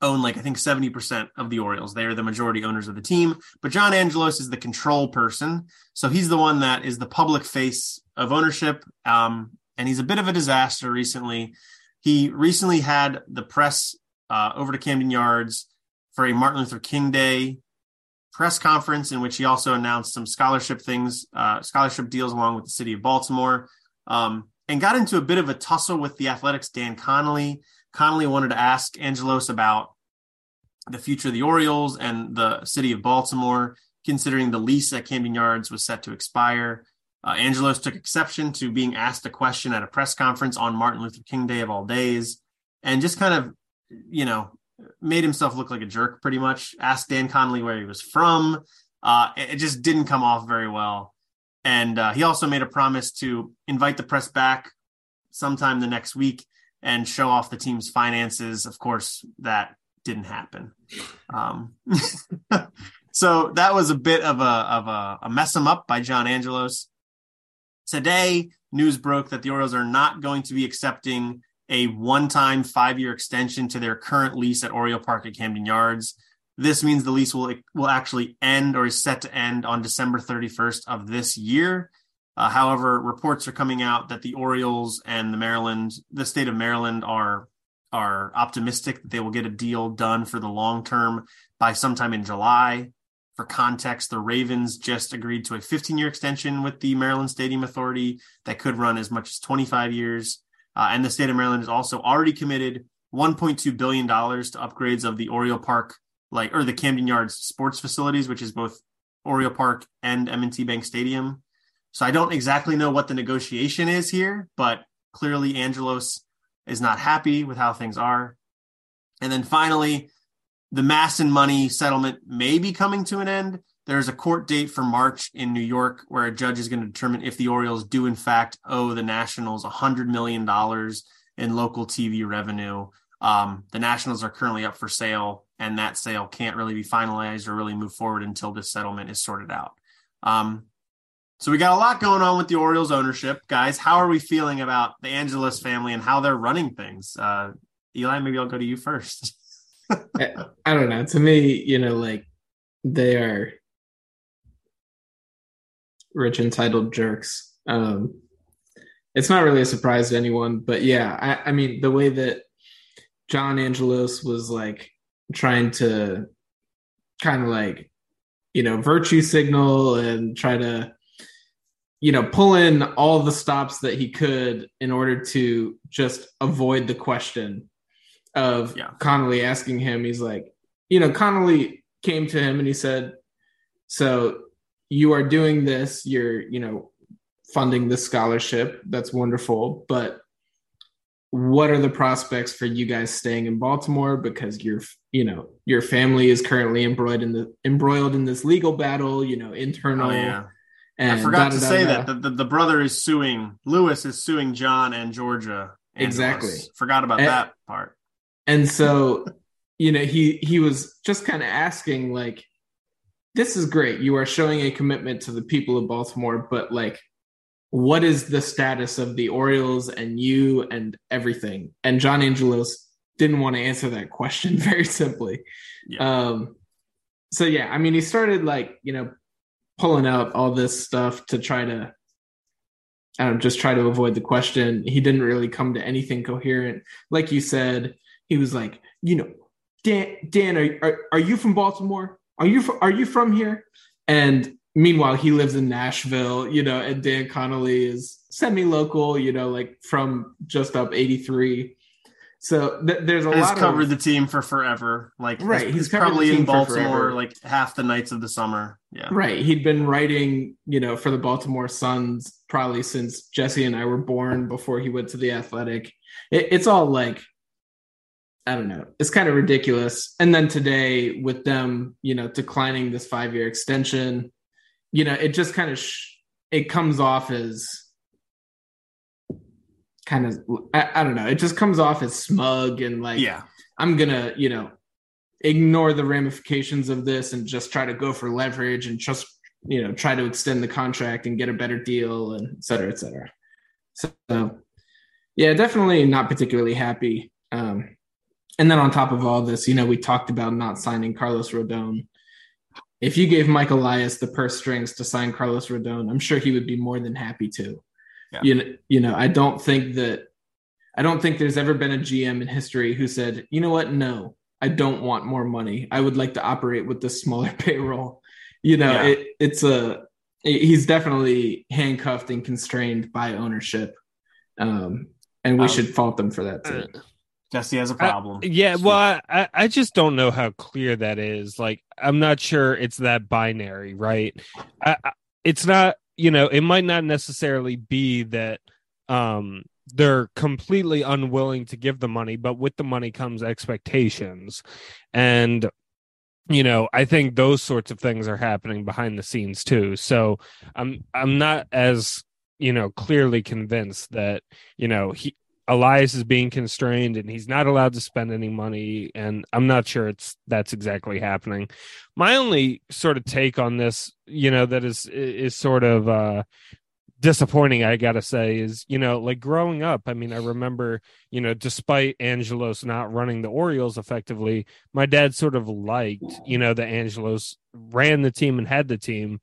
A: own like I think 70% of the Orioles. They are the majority owners of the team, but John Angelos is the control person. So he's the one that is the public face of ownership. Um, and he's a bit of a disaster recently. He recently had the press uh, over to Camden Yards for a Martin Luther King Day press conference in which he also announced some scholarship things, uh, scholarship deals along with the city of Baltimore, um, and got into a bit of a tussle with the Athletic's Dan Connolly. Connolly wanted to ask Angelos about the future of the Orioles and the city of Baltimore, considering the lease at Camden Yards was set to expire. Uh, Angelos took exception to being asked a question at a press conference on Martin Luther King Day of all days, and just kind of, you know, made himself look like a jerk pretty much. Asked Dan Connolly where he was from. Uh, it just didn't come off very well. And uh, he also made a promise to invite the press back sometime the next week and show off the team's finances. Of course, that didn't happen. Um, <laughs> so that was a bit of a of a, a mess him up by John Angelos. Today, news broke that the Orioles are not going to be accepting a one-time five-year extension to their current lease at Oriole Park at Camden Yards. This means the lease will will actually end or is set to end on December 31st of this year. Uh, however, reports are coming out that the Orioles and the Maryland, the state of Maryland, are are optimistic that they will get a deal done for the long term by sometime in July. For context, the Ravens just agreed to a 15 year extension with the Maryland Stadium Authority that could run as much as 25 years. Uh, and the state of Maryland has also already committed $1.2 billion to upgrades of the Oriole Park, like, or the Camden Yards sports facilities, which is both Oriole Park and M&T Bank Stadium. So I don't exactly know what the negotiation is here, but clearly Angelos is not happy with how things are. And then finally, the MASN money settlement may be coming to an end. There's a court date for March in New York where a judge is going to determine if the Orioles do, in fact, owe the Nationals $100 million in local TV revenue. Um, the Nationals are currently up for sale, and that sale can't really be finalized or really move forward until this settlement is sorted out. Um, so we got a lot going on with the Orioles ownership, guys. How are we feeling about the Angelos family and how they're running things? Uh, Eli, maybe I'll go to you first. <laughs>
C: I don't know. To me, you know, like they are rich entitled jerks. Um, it's not really a surprise to anyone, but yeah, I, I mean, the way that John Angelos was like trying to kind of like, you know, virtue signal and try to, you know, pull in all the stops that he could in order to just avoid the question of yeah. Connolly asking him. He's like, you know, Connolly came to him and he said, So you are doing this, you're, you know, funding this scholarship. That's wonderful. But what are the prospects for you guys staying in Baltimore? Because your, you know, your family is currently embroiled in the embroiled in this legal battle, you know, internal. Oh,
A: yeah. And I forgot to say that the, the, the, brother is suing Louis is suing John and Georgia.
C: exactly.
A: Forgot about and, that part.
C: And so, you know, he he was just kind of asking like, this is great. You are showing a commitment to the people of Baltimore, but like, what is the status of the Orioles and you and everything? And John Angelos didn't want to answer that question <laughs> very simply. Yeah. Um, so yeah, I mean, he started like you know pulling out all this stuff to try to I don't just try to avoid the question. He didn't really come to anything coherent. Like you said, he was like, you know, Dan, Dan, are, are, are you from Baltimore? Are you are you from here? And meanwhile, he lives in Nashville, you know, and Dan Connolly is semi-local, you know, like from just up 83. So th- there's a
A: he's
C: lot.
A: He's covered of, the team for forever. Like right, he's, he's probably in Baltimore like half the nights of the summer. Yeah,
C: right. He'd been writing, you know, for the Baltimore Suns probably since Jesse and I were born. Before he went to the Athletic, it, it's all like I don't know. It's kind of ridiculous. And then today, with them, you know, declining this five year extension, you know, it just kind of sh- it comes off as kind of I, I, don't know. It just comes off as smug and like,
A: yeah,
C: I'm gonna, you know, ignore the ramifications of this and just try to go for leverage and just you know try to extend the contract and get a better deal and et cetera, et cetera. So, yeah, definitely not particularly happy. Um, and then on top of all this, you know, we talked about not signing Carlos Rodon. If you gave Mike Elias the purse strings to sign Carlos Rodon, I'm sure he would be more than happy to. Yeah. You know, you know, I don't think that I don't think there's ever been a GM in history who said, you know what, no, I don't want more money. I would like to operate with this smaller <laughs> payroll. You know, yeah. it, it's a he's definitely handcuffed and constrained by ownership, um, and we um, should fault them for that too.
A: Jesse has a problem.
B: I, yeah, well, I, I just don't know how clear that is. Like, I'm not sure it's that binary, right? I, I, it's not, you know, it might not necessarily be that um they're completely unwilling to give the money, but with the money comes expectations. And you know, I think those sorts of things are happening behind the scenes too. So I'm I'm not as you know clearly convinced that you know he Elias is being constrained and he's not allowed to spend any money and I'm not sure it's that's exactly happening. My only sort of take on this, you know, that is is sort of uh disappointing i gotta say is you know like growing up i mean i remember you know despite angelos not running the orioles effectively my dad sort of liked you know that angelos ran the team and had the team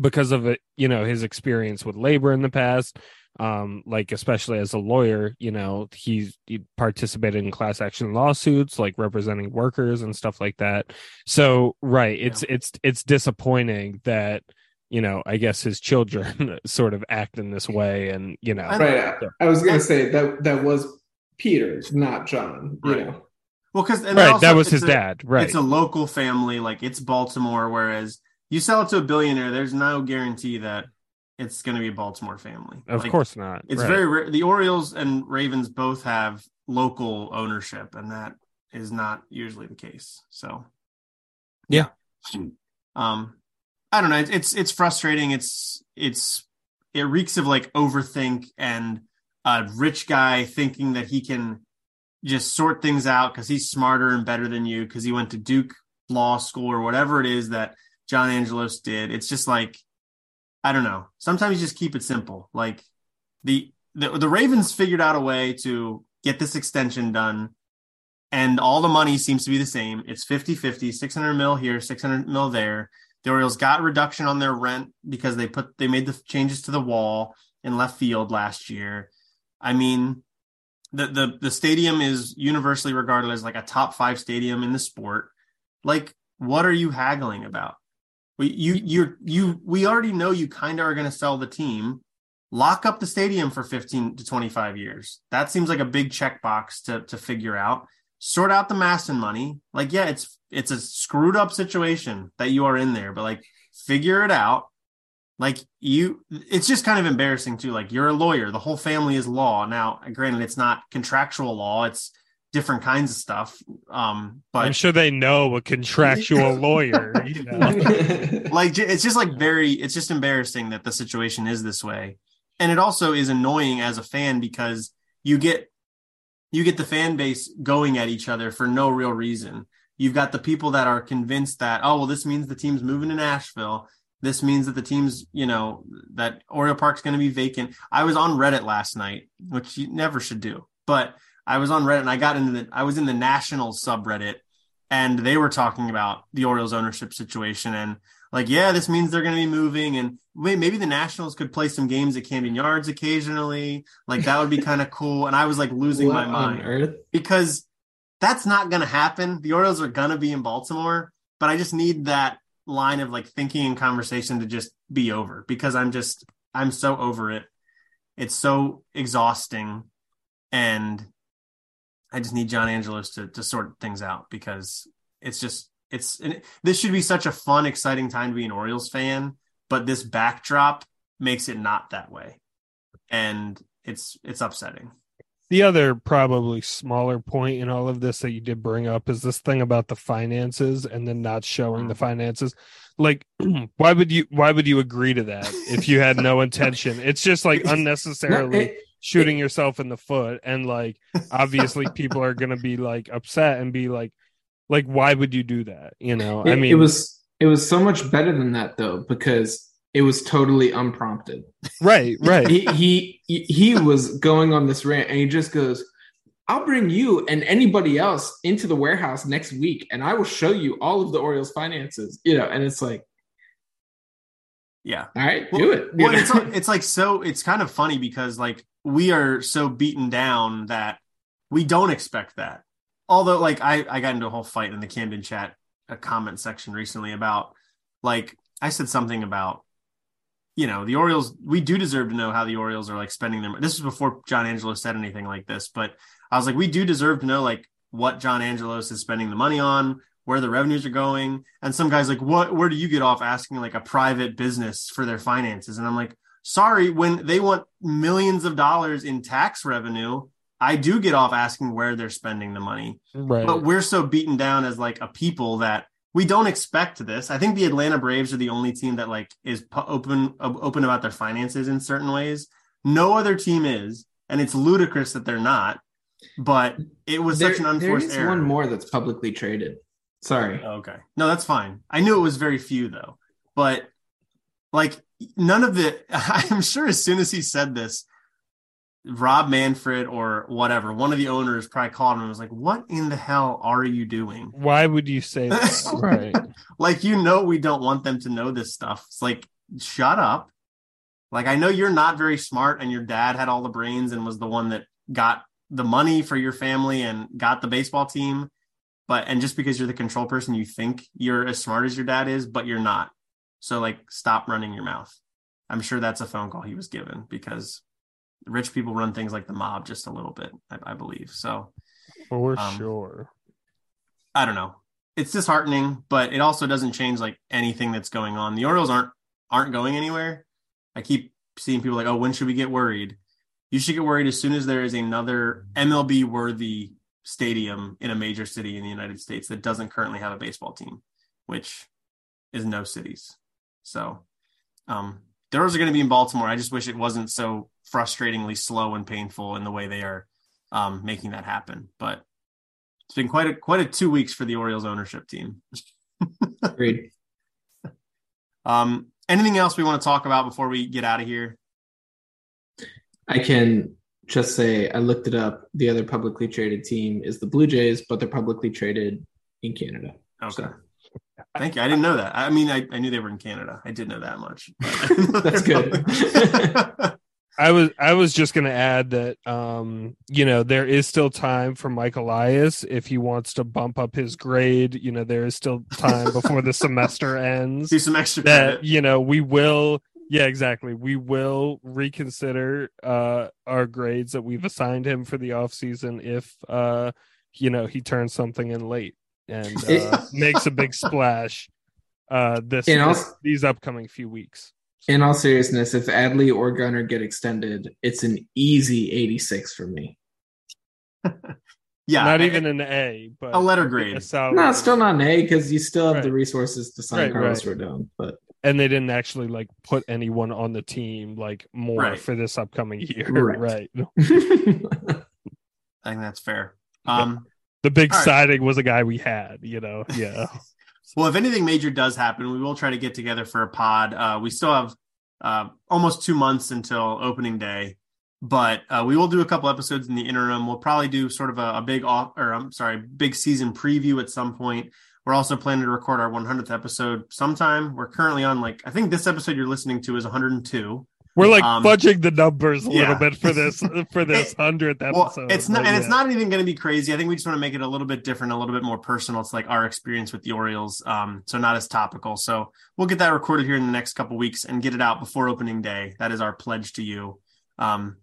B: because of it you know his experience with labor in the past um like especially as a lawyer you know he's he participated in class action lawsuits like representing workers and stuff like that so right it's yeah. it's it's disappointing that you know, I guess his children <laughs> sort of act in this way, and you know,
C: right. I was gonna say that that was peter's not John. You right. know,
A: well, because
B: right, that was his a, dad. Right,
A: it's a local family, like it's Baltimore. Whereas you sell it to a billionaire, there's no guarantee that it's going to be a Baltimore family.
B: Of
A: like,
B: course not.
A: It's right. very rare. The Orioles and Ravens both have local ownership, and that is not usually the case. So,
B: yeah.
A: Um, I don't know. It's it's frustrating. It's it's it reeks of like overthink and a rich guy thinking that he can just sort things out because he's smarter and better than you because he went to Duke Law School or whatever it is that John Angelos did. It's just like I don't know. Sometimes you just keep it simple. Like the the, the Ravens figured out a way to get this extension done and all the money seems to be the same. It's 50-50, 600 mil here, 600 mil there. The Orioles got reduction on their rent because they put they made the changes to the wall in left field last year. I mean, the the the stadium is universally regarded as like a top five stadium in the sport. Like, what are you haggling about? We you you you we already know you kind of are going to sell the team. Lock up the stadium for 15 to 25 years. That seems like a big checkbox to to figure out sort out the MASN money. Like, yeah, it's it's a screwed up situation that you are in there, but like figure it out. Like you it's just kind of embarrassing too. Like you're a lawyer, the whole family is law. Now, granted, it's not contractual law, it's different kinds of stuff. Um, but
B: I'm sure they know a contractual <laughs> lawyer, you <laughs> know. <laughs>
A: like it's just like very it's just embarrassing that the situation is this way. And it also is annoying as a fan because you get you get the fan base going at each other for no real reason. You've got the people that are convinced that, oh, well, this means the team's moving to Nashville. This means that the team's, you know, that Oriole Park's going to be vacant. I was on Reddit last night, which you never should do, but I was on Reddit and I got into the, I was in the national subreddit and they were talking about the Orioles ownership situation and like, yeah, this means they're going to be moving, and maybe the Nationals could play some games at Camden Yards occasionally. Like that would be <laughs> kind of cool. And I was like losing what my mind because that's not going to happen. The Orioles are going to be in Baltimore, but I just need that line of like thinking and conversation to just be over because I'm just I'm so over it. It's so exhausting, and I just need John Angelos to to sort things out because it's just it's this should be such a fun, exciting time to be an Orioles fan, but this backdrop makes it not that way, and it's it's upsetting.
B: The other probably smaller point in all of this that you did bring up is this thing about the finances and then not showing the mm. finances. Like, <clears throat> why would you why would you agree to that if you had no <laughs> intention? It's just like unnecessarily shooting yourself in the foot and like obviously people are gonna be like upset and be like like, why would you do that? You know,
C: it,
B: I mean,
C: it was it was so much better than that though because it was totally unprompted.
B: Right, right.
C: he, he he was going on this rant and he just goes, I'll bring you and anybody else into the warehouse next week and I will show you all of the Orioles finances, you know, and it's like,
A: yeah.
C: All right,
A: well,
C: do it.
A: Well, it's, it's like so, it's kind of funny because like we are so beaten down that we don't expect that. Although, like, I, I got into a whole fight in the Camden chat a comment section recently about like, I said something about you know, the Orioles, we do deserve to know how the Orioles are like spending their This was before John Angelos said anything like this, but I was like, we do deserve to know like what John Angelos is spending the money on, where the revenues are going. And some guys like, what, where do you get off asking like a private business for their finances? And I'm like, sorry, when they want millions of dollars in tax revenue, I do get off asking where they're spending the money.
B: Right.
A: But we're so beaten down as like a people that we don't expect this. I think the Atlanta Braves are the only team that like is open open about their finances in certain ways. No other team is, and it's ludicrous that they're not. But it was there, such an unforced there is error.
C: One more that's publicly traded. Sorry.
A: Okay. No, that's fine. I knew it was very few though, but like none of the. <laughs> I'm sure as soon as he said this, Rob Manfred or whatever, one of the owners probably called him and was like, What in the hell are you doing?
B: Why would you say that? <laughs> right.
A: Like, you know, we don't want them to know this stuff. It's like, shut up. Like, I know you're not very smart and your dad had all the brains and was the one that got the money for your family and got the baseball team. But, and just because you're the control person, you think you're as smart as your dad is, but you're not. So, like, stop running your mouth. I'm sure that's a phone call he was given because rich people run things like the mob just a little bit, I, I believe. So
B: for um, sure.
A: I don't know. It's disheartening, but it also doesn't change like anything that's going on. The Orioles aren't aren't going anywhere. I keep seeing people like, "Oh, when should we get worried?" You should get worried as soon as there is another MLB worthy stadium in a major city in the United States that doesn't currently have a baseball team, which is no cities. So, um, Orioles are going to be in Baltimore. I just wish it wasn't so frustratingly slow and painful in the way they are um, making that happen. But it's been quite a quite a two weeks for the Orioles ownership team. <laughs>
C: Agreed.
A: um, anything else we want to talk about before we get out of here?
C: I can just say I looked it up. The other publicly traded team is the Blue Jays, but they're publicly traded in Canada.
A: Okay. So. Thank you. I didn't know that. I mean, I, I knew they were in Canada. I did know that much. <laughs> <laughs>
C: That's good. <laughs>
B: I was I was just going to add that um, you know there is still time for Mike Elias if he wants to bump up his grade. You know there is still time before the semester ends.
A: Do some extra
B: that
A: credit.
B: you know we will. Yeah, exactly. We will reconsider uh, our grades that we've assigned him for the off season if uh, you know he turns something in late and uh, <laughs> makes a big splash uh, this, this these upcoming few weeks
C: in all seriousness, if Adley or Gunnar get extended, it's an easy 86 for me. <laughs>
A: yeah.
B: Not even an A, but
A: a letter grade.
C: A no, still not an A because you still have right. the resources to sign right, Carlos right. Rodon. But
B: and they didn't actually like put anyone on the team like more right. for this upcoming year. Right. <laughs>
A: I think that's fair. Um
B: the big signing was a guy we had, you know. Yeah. <laughs>
A: Well, if anything major does happen, we will try to get together for a pod. Uh, we still have uh, almost two months until opening day, but uh, we will do a couple episodes in the interim. We'll probably do sort of a, a big off, or I'm sorry, big season preview at some point. We're also planning to record our 100th episode sometime. We're currently on like I think this episode you're listening to is 102.
B: We're like um, fudging the numbers a yeah. little bit for this <laughs> for this hundredth episode.
A: Well, it's not, and yeah. it's not even going to be crazy. I think we just want to make it a little bit different, a little bit more personal. It's like our experience with the Orioles, um, so not as topical. So we'll get that recorded here in the next couple weeks and get it out before opening day. That is our pledge to you. Um,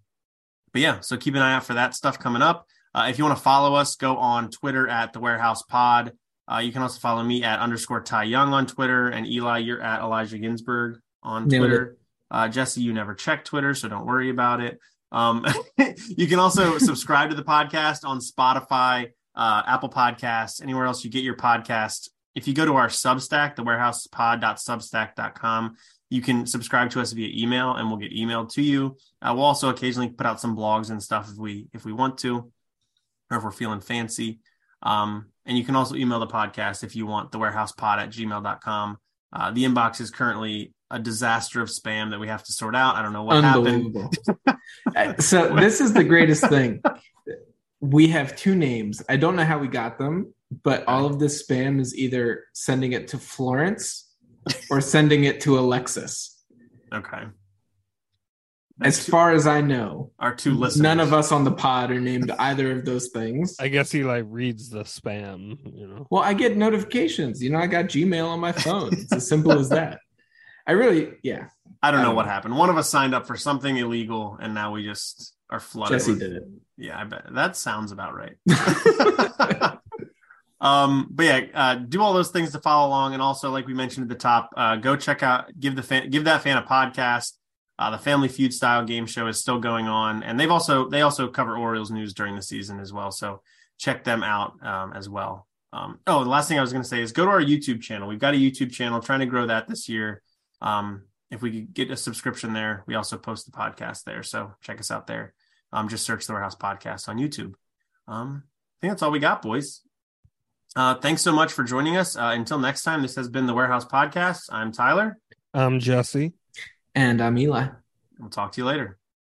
A: but yeah, so keep an eye out for that stuff coming up. Uh, if you want to follow us, go on Twitter at the Warehouse Pod. Uh, you can also follow me at underscore Ty Young on Twitter, and Eli, you're at Elijah Ginsburg on Twitter. Uh, Jesse, you never check Twitter, so don't worry about it. Um, <laughs> you can also <laughs> subscribe to the podcast on Spotify, uh, Apple Podcasts, anywhere else you get your podcast. If you go to our Substack, the warehousepod.substack.com, you can subscribe to us via email and we'll get emailed to you. Uh, we'll also occasionally put out some blogs and stuff if we if we want to, or if we're feeling fancy. Um, and you can also email the podcast if you want the warehousepod at gmail.com. Uh, the inbox is currently a disaster of spam that we have to sort out. I don't know what happened. <laughs>
C: Uh, so this is the greatest thing. we have two names. I don't know how we got them, but all of this spam is either sending it to Florence or sending it to Alexis.
A: Okay.
C: As far as I know,
A: our two listeners.
C: None of us on the pod are named either of those things.
B: I guess he like reads the spam, you know.
C: Well, I get notifications. You know, I got Gmail on my phone. It's as simple as that. I really, yeah.
A: I don't know I what happened. One of us signed up for something illegal, and now we just are flooded.
C: Jesse with, did it.
A: Yeah, I bet that sounds about right. <laughs> <laughs> um, but yeah, uh, do all those things to follow along, and also, like we mentioned at the top, uh, go check out give the fan, give that fan a podcast. Uh, the Family Feud style game show is still going on, and they've also they also cover Orioles news during the season as well. So check them out um, as well. Um, oh, the last thing I was going to say is go to our YouTube channel. We've got a YouTube channel, trying to grow that this year. Um, if we could get a subscription there, we also post the podcast there. So check us out there. Um, just search the Warehouse Podcast on YouTube. Um, I think that's all we got, boys. Uh, thanks so much for joining us. Uh, until next time, this has been the Warehouse Podcast. I'm Tyler.
B: I'm Jesse.
C: And I'm Eli.
A: We'll talk to you later.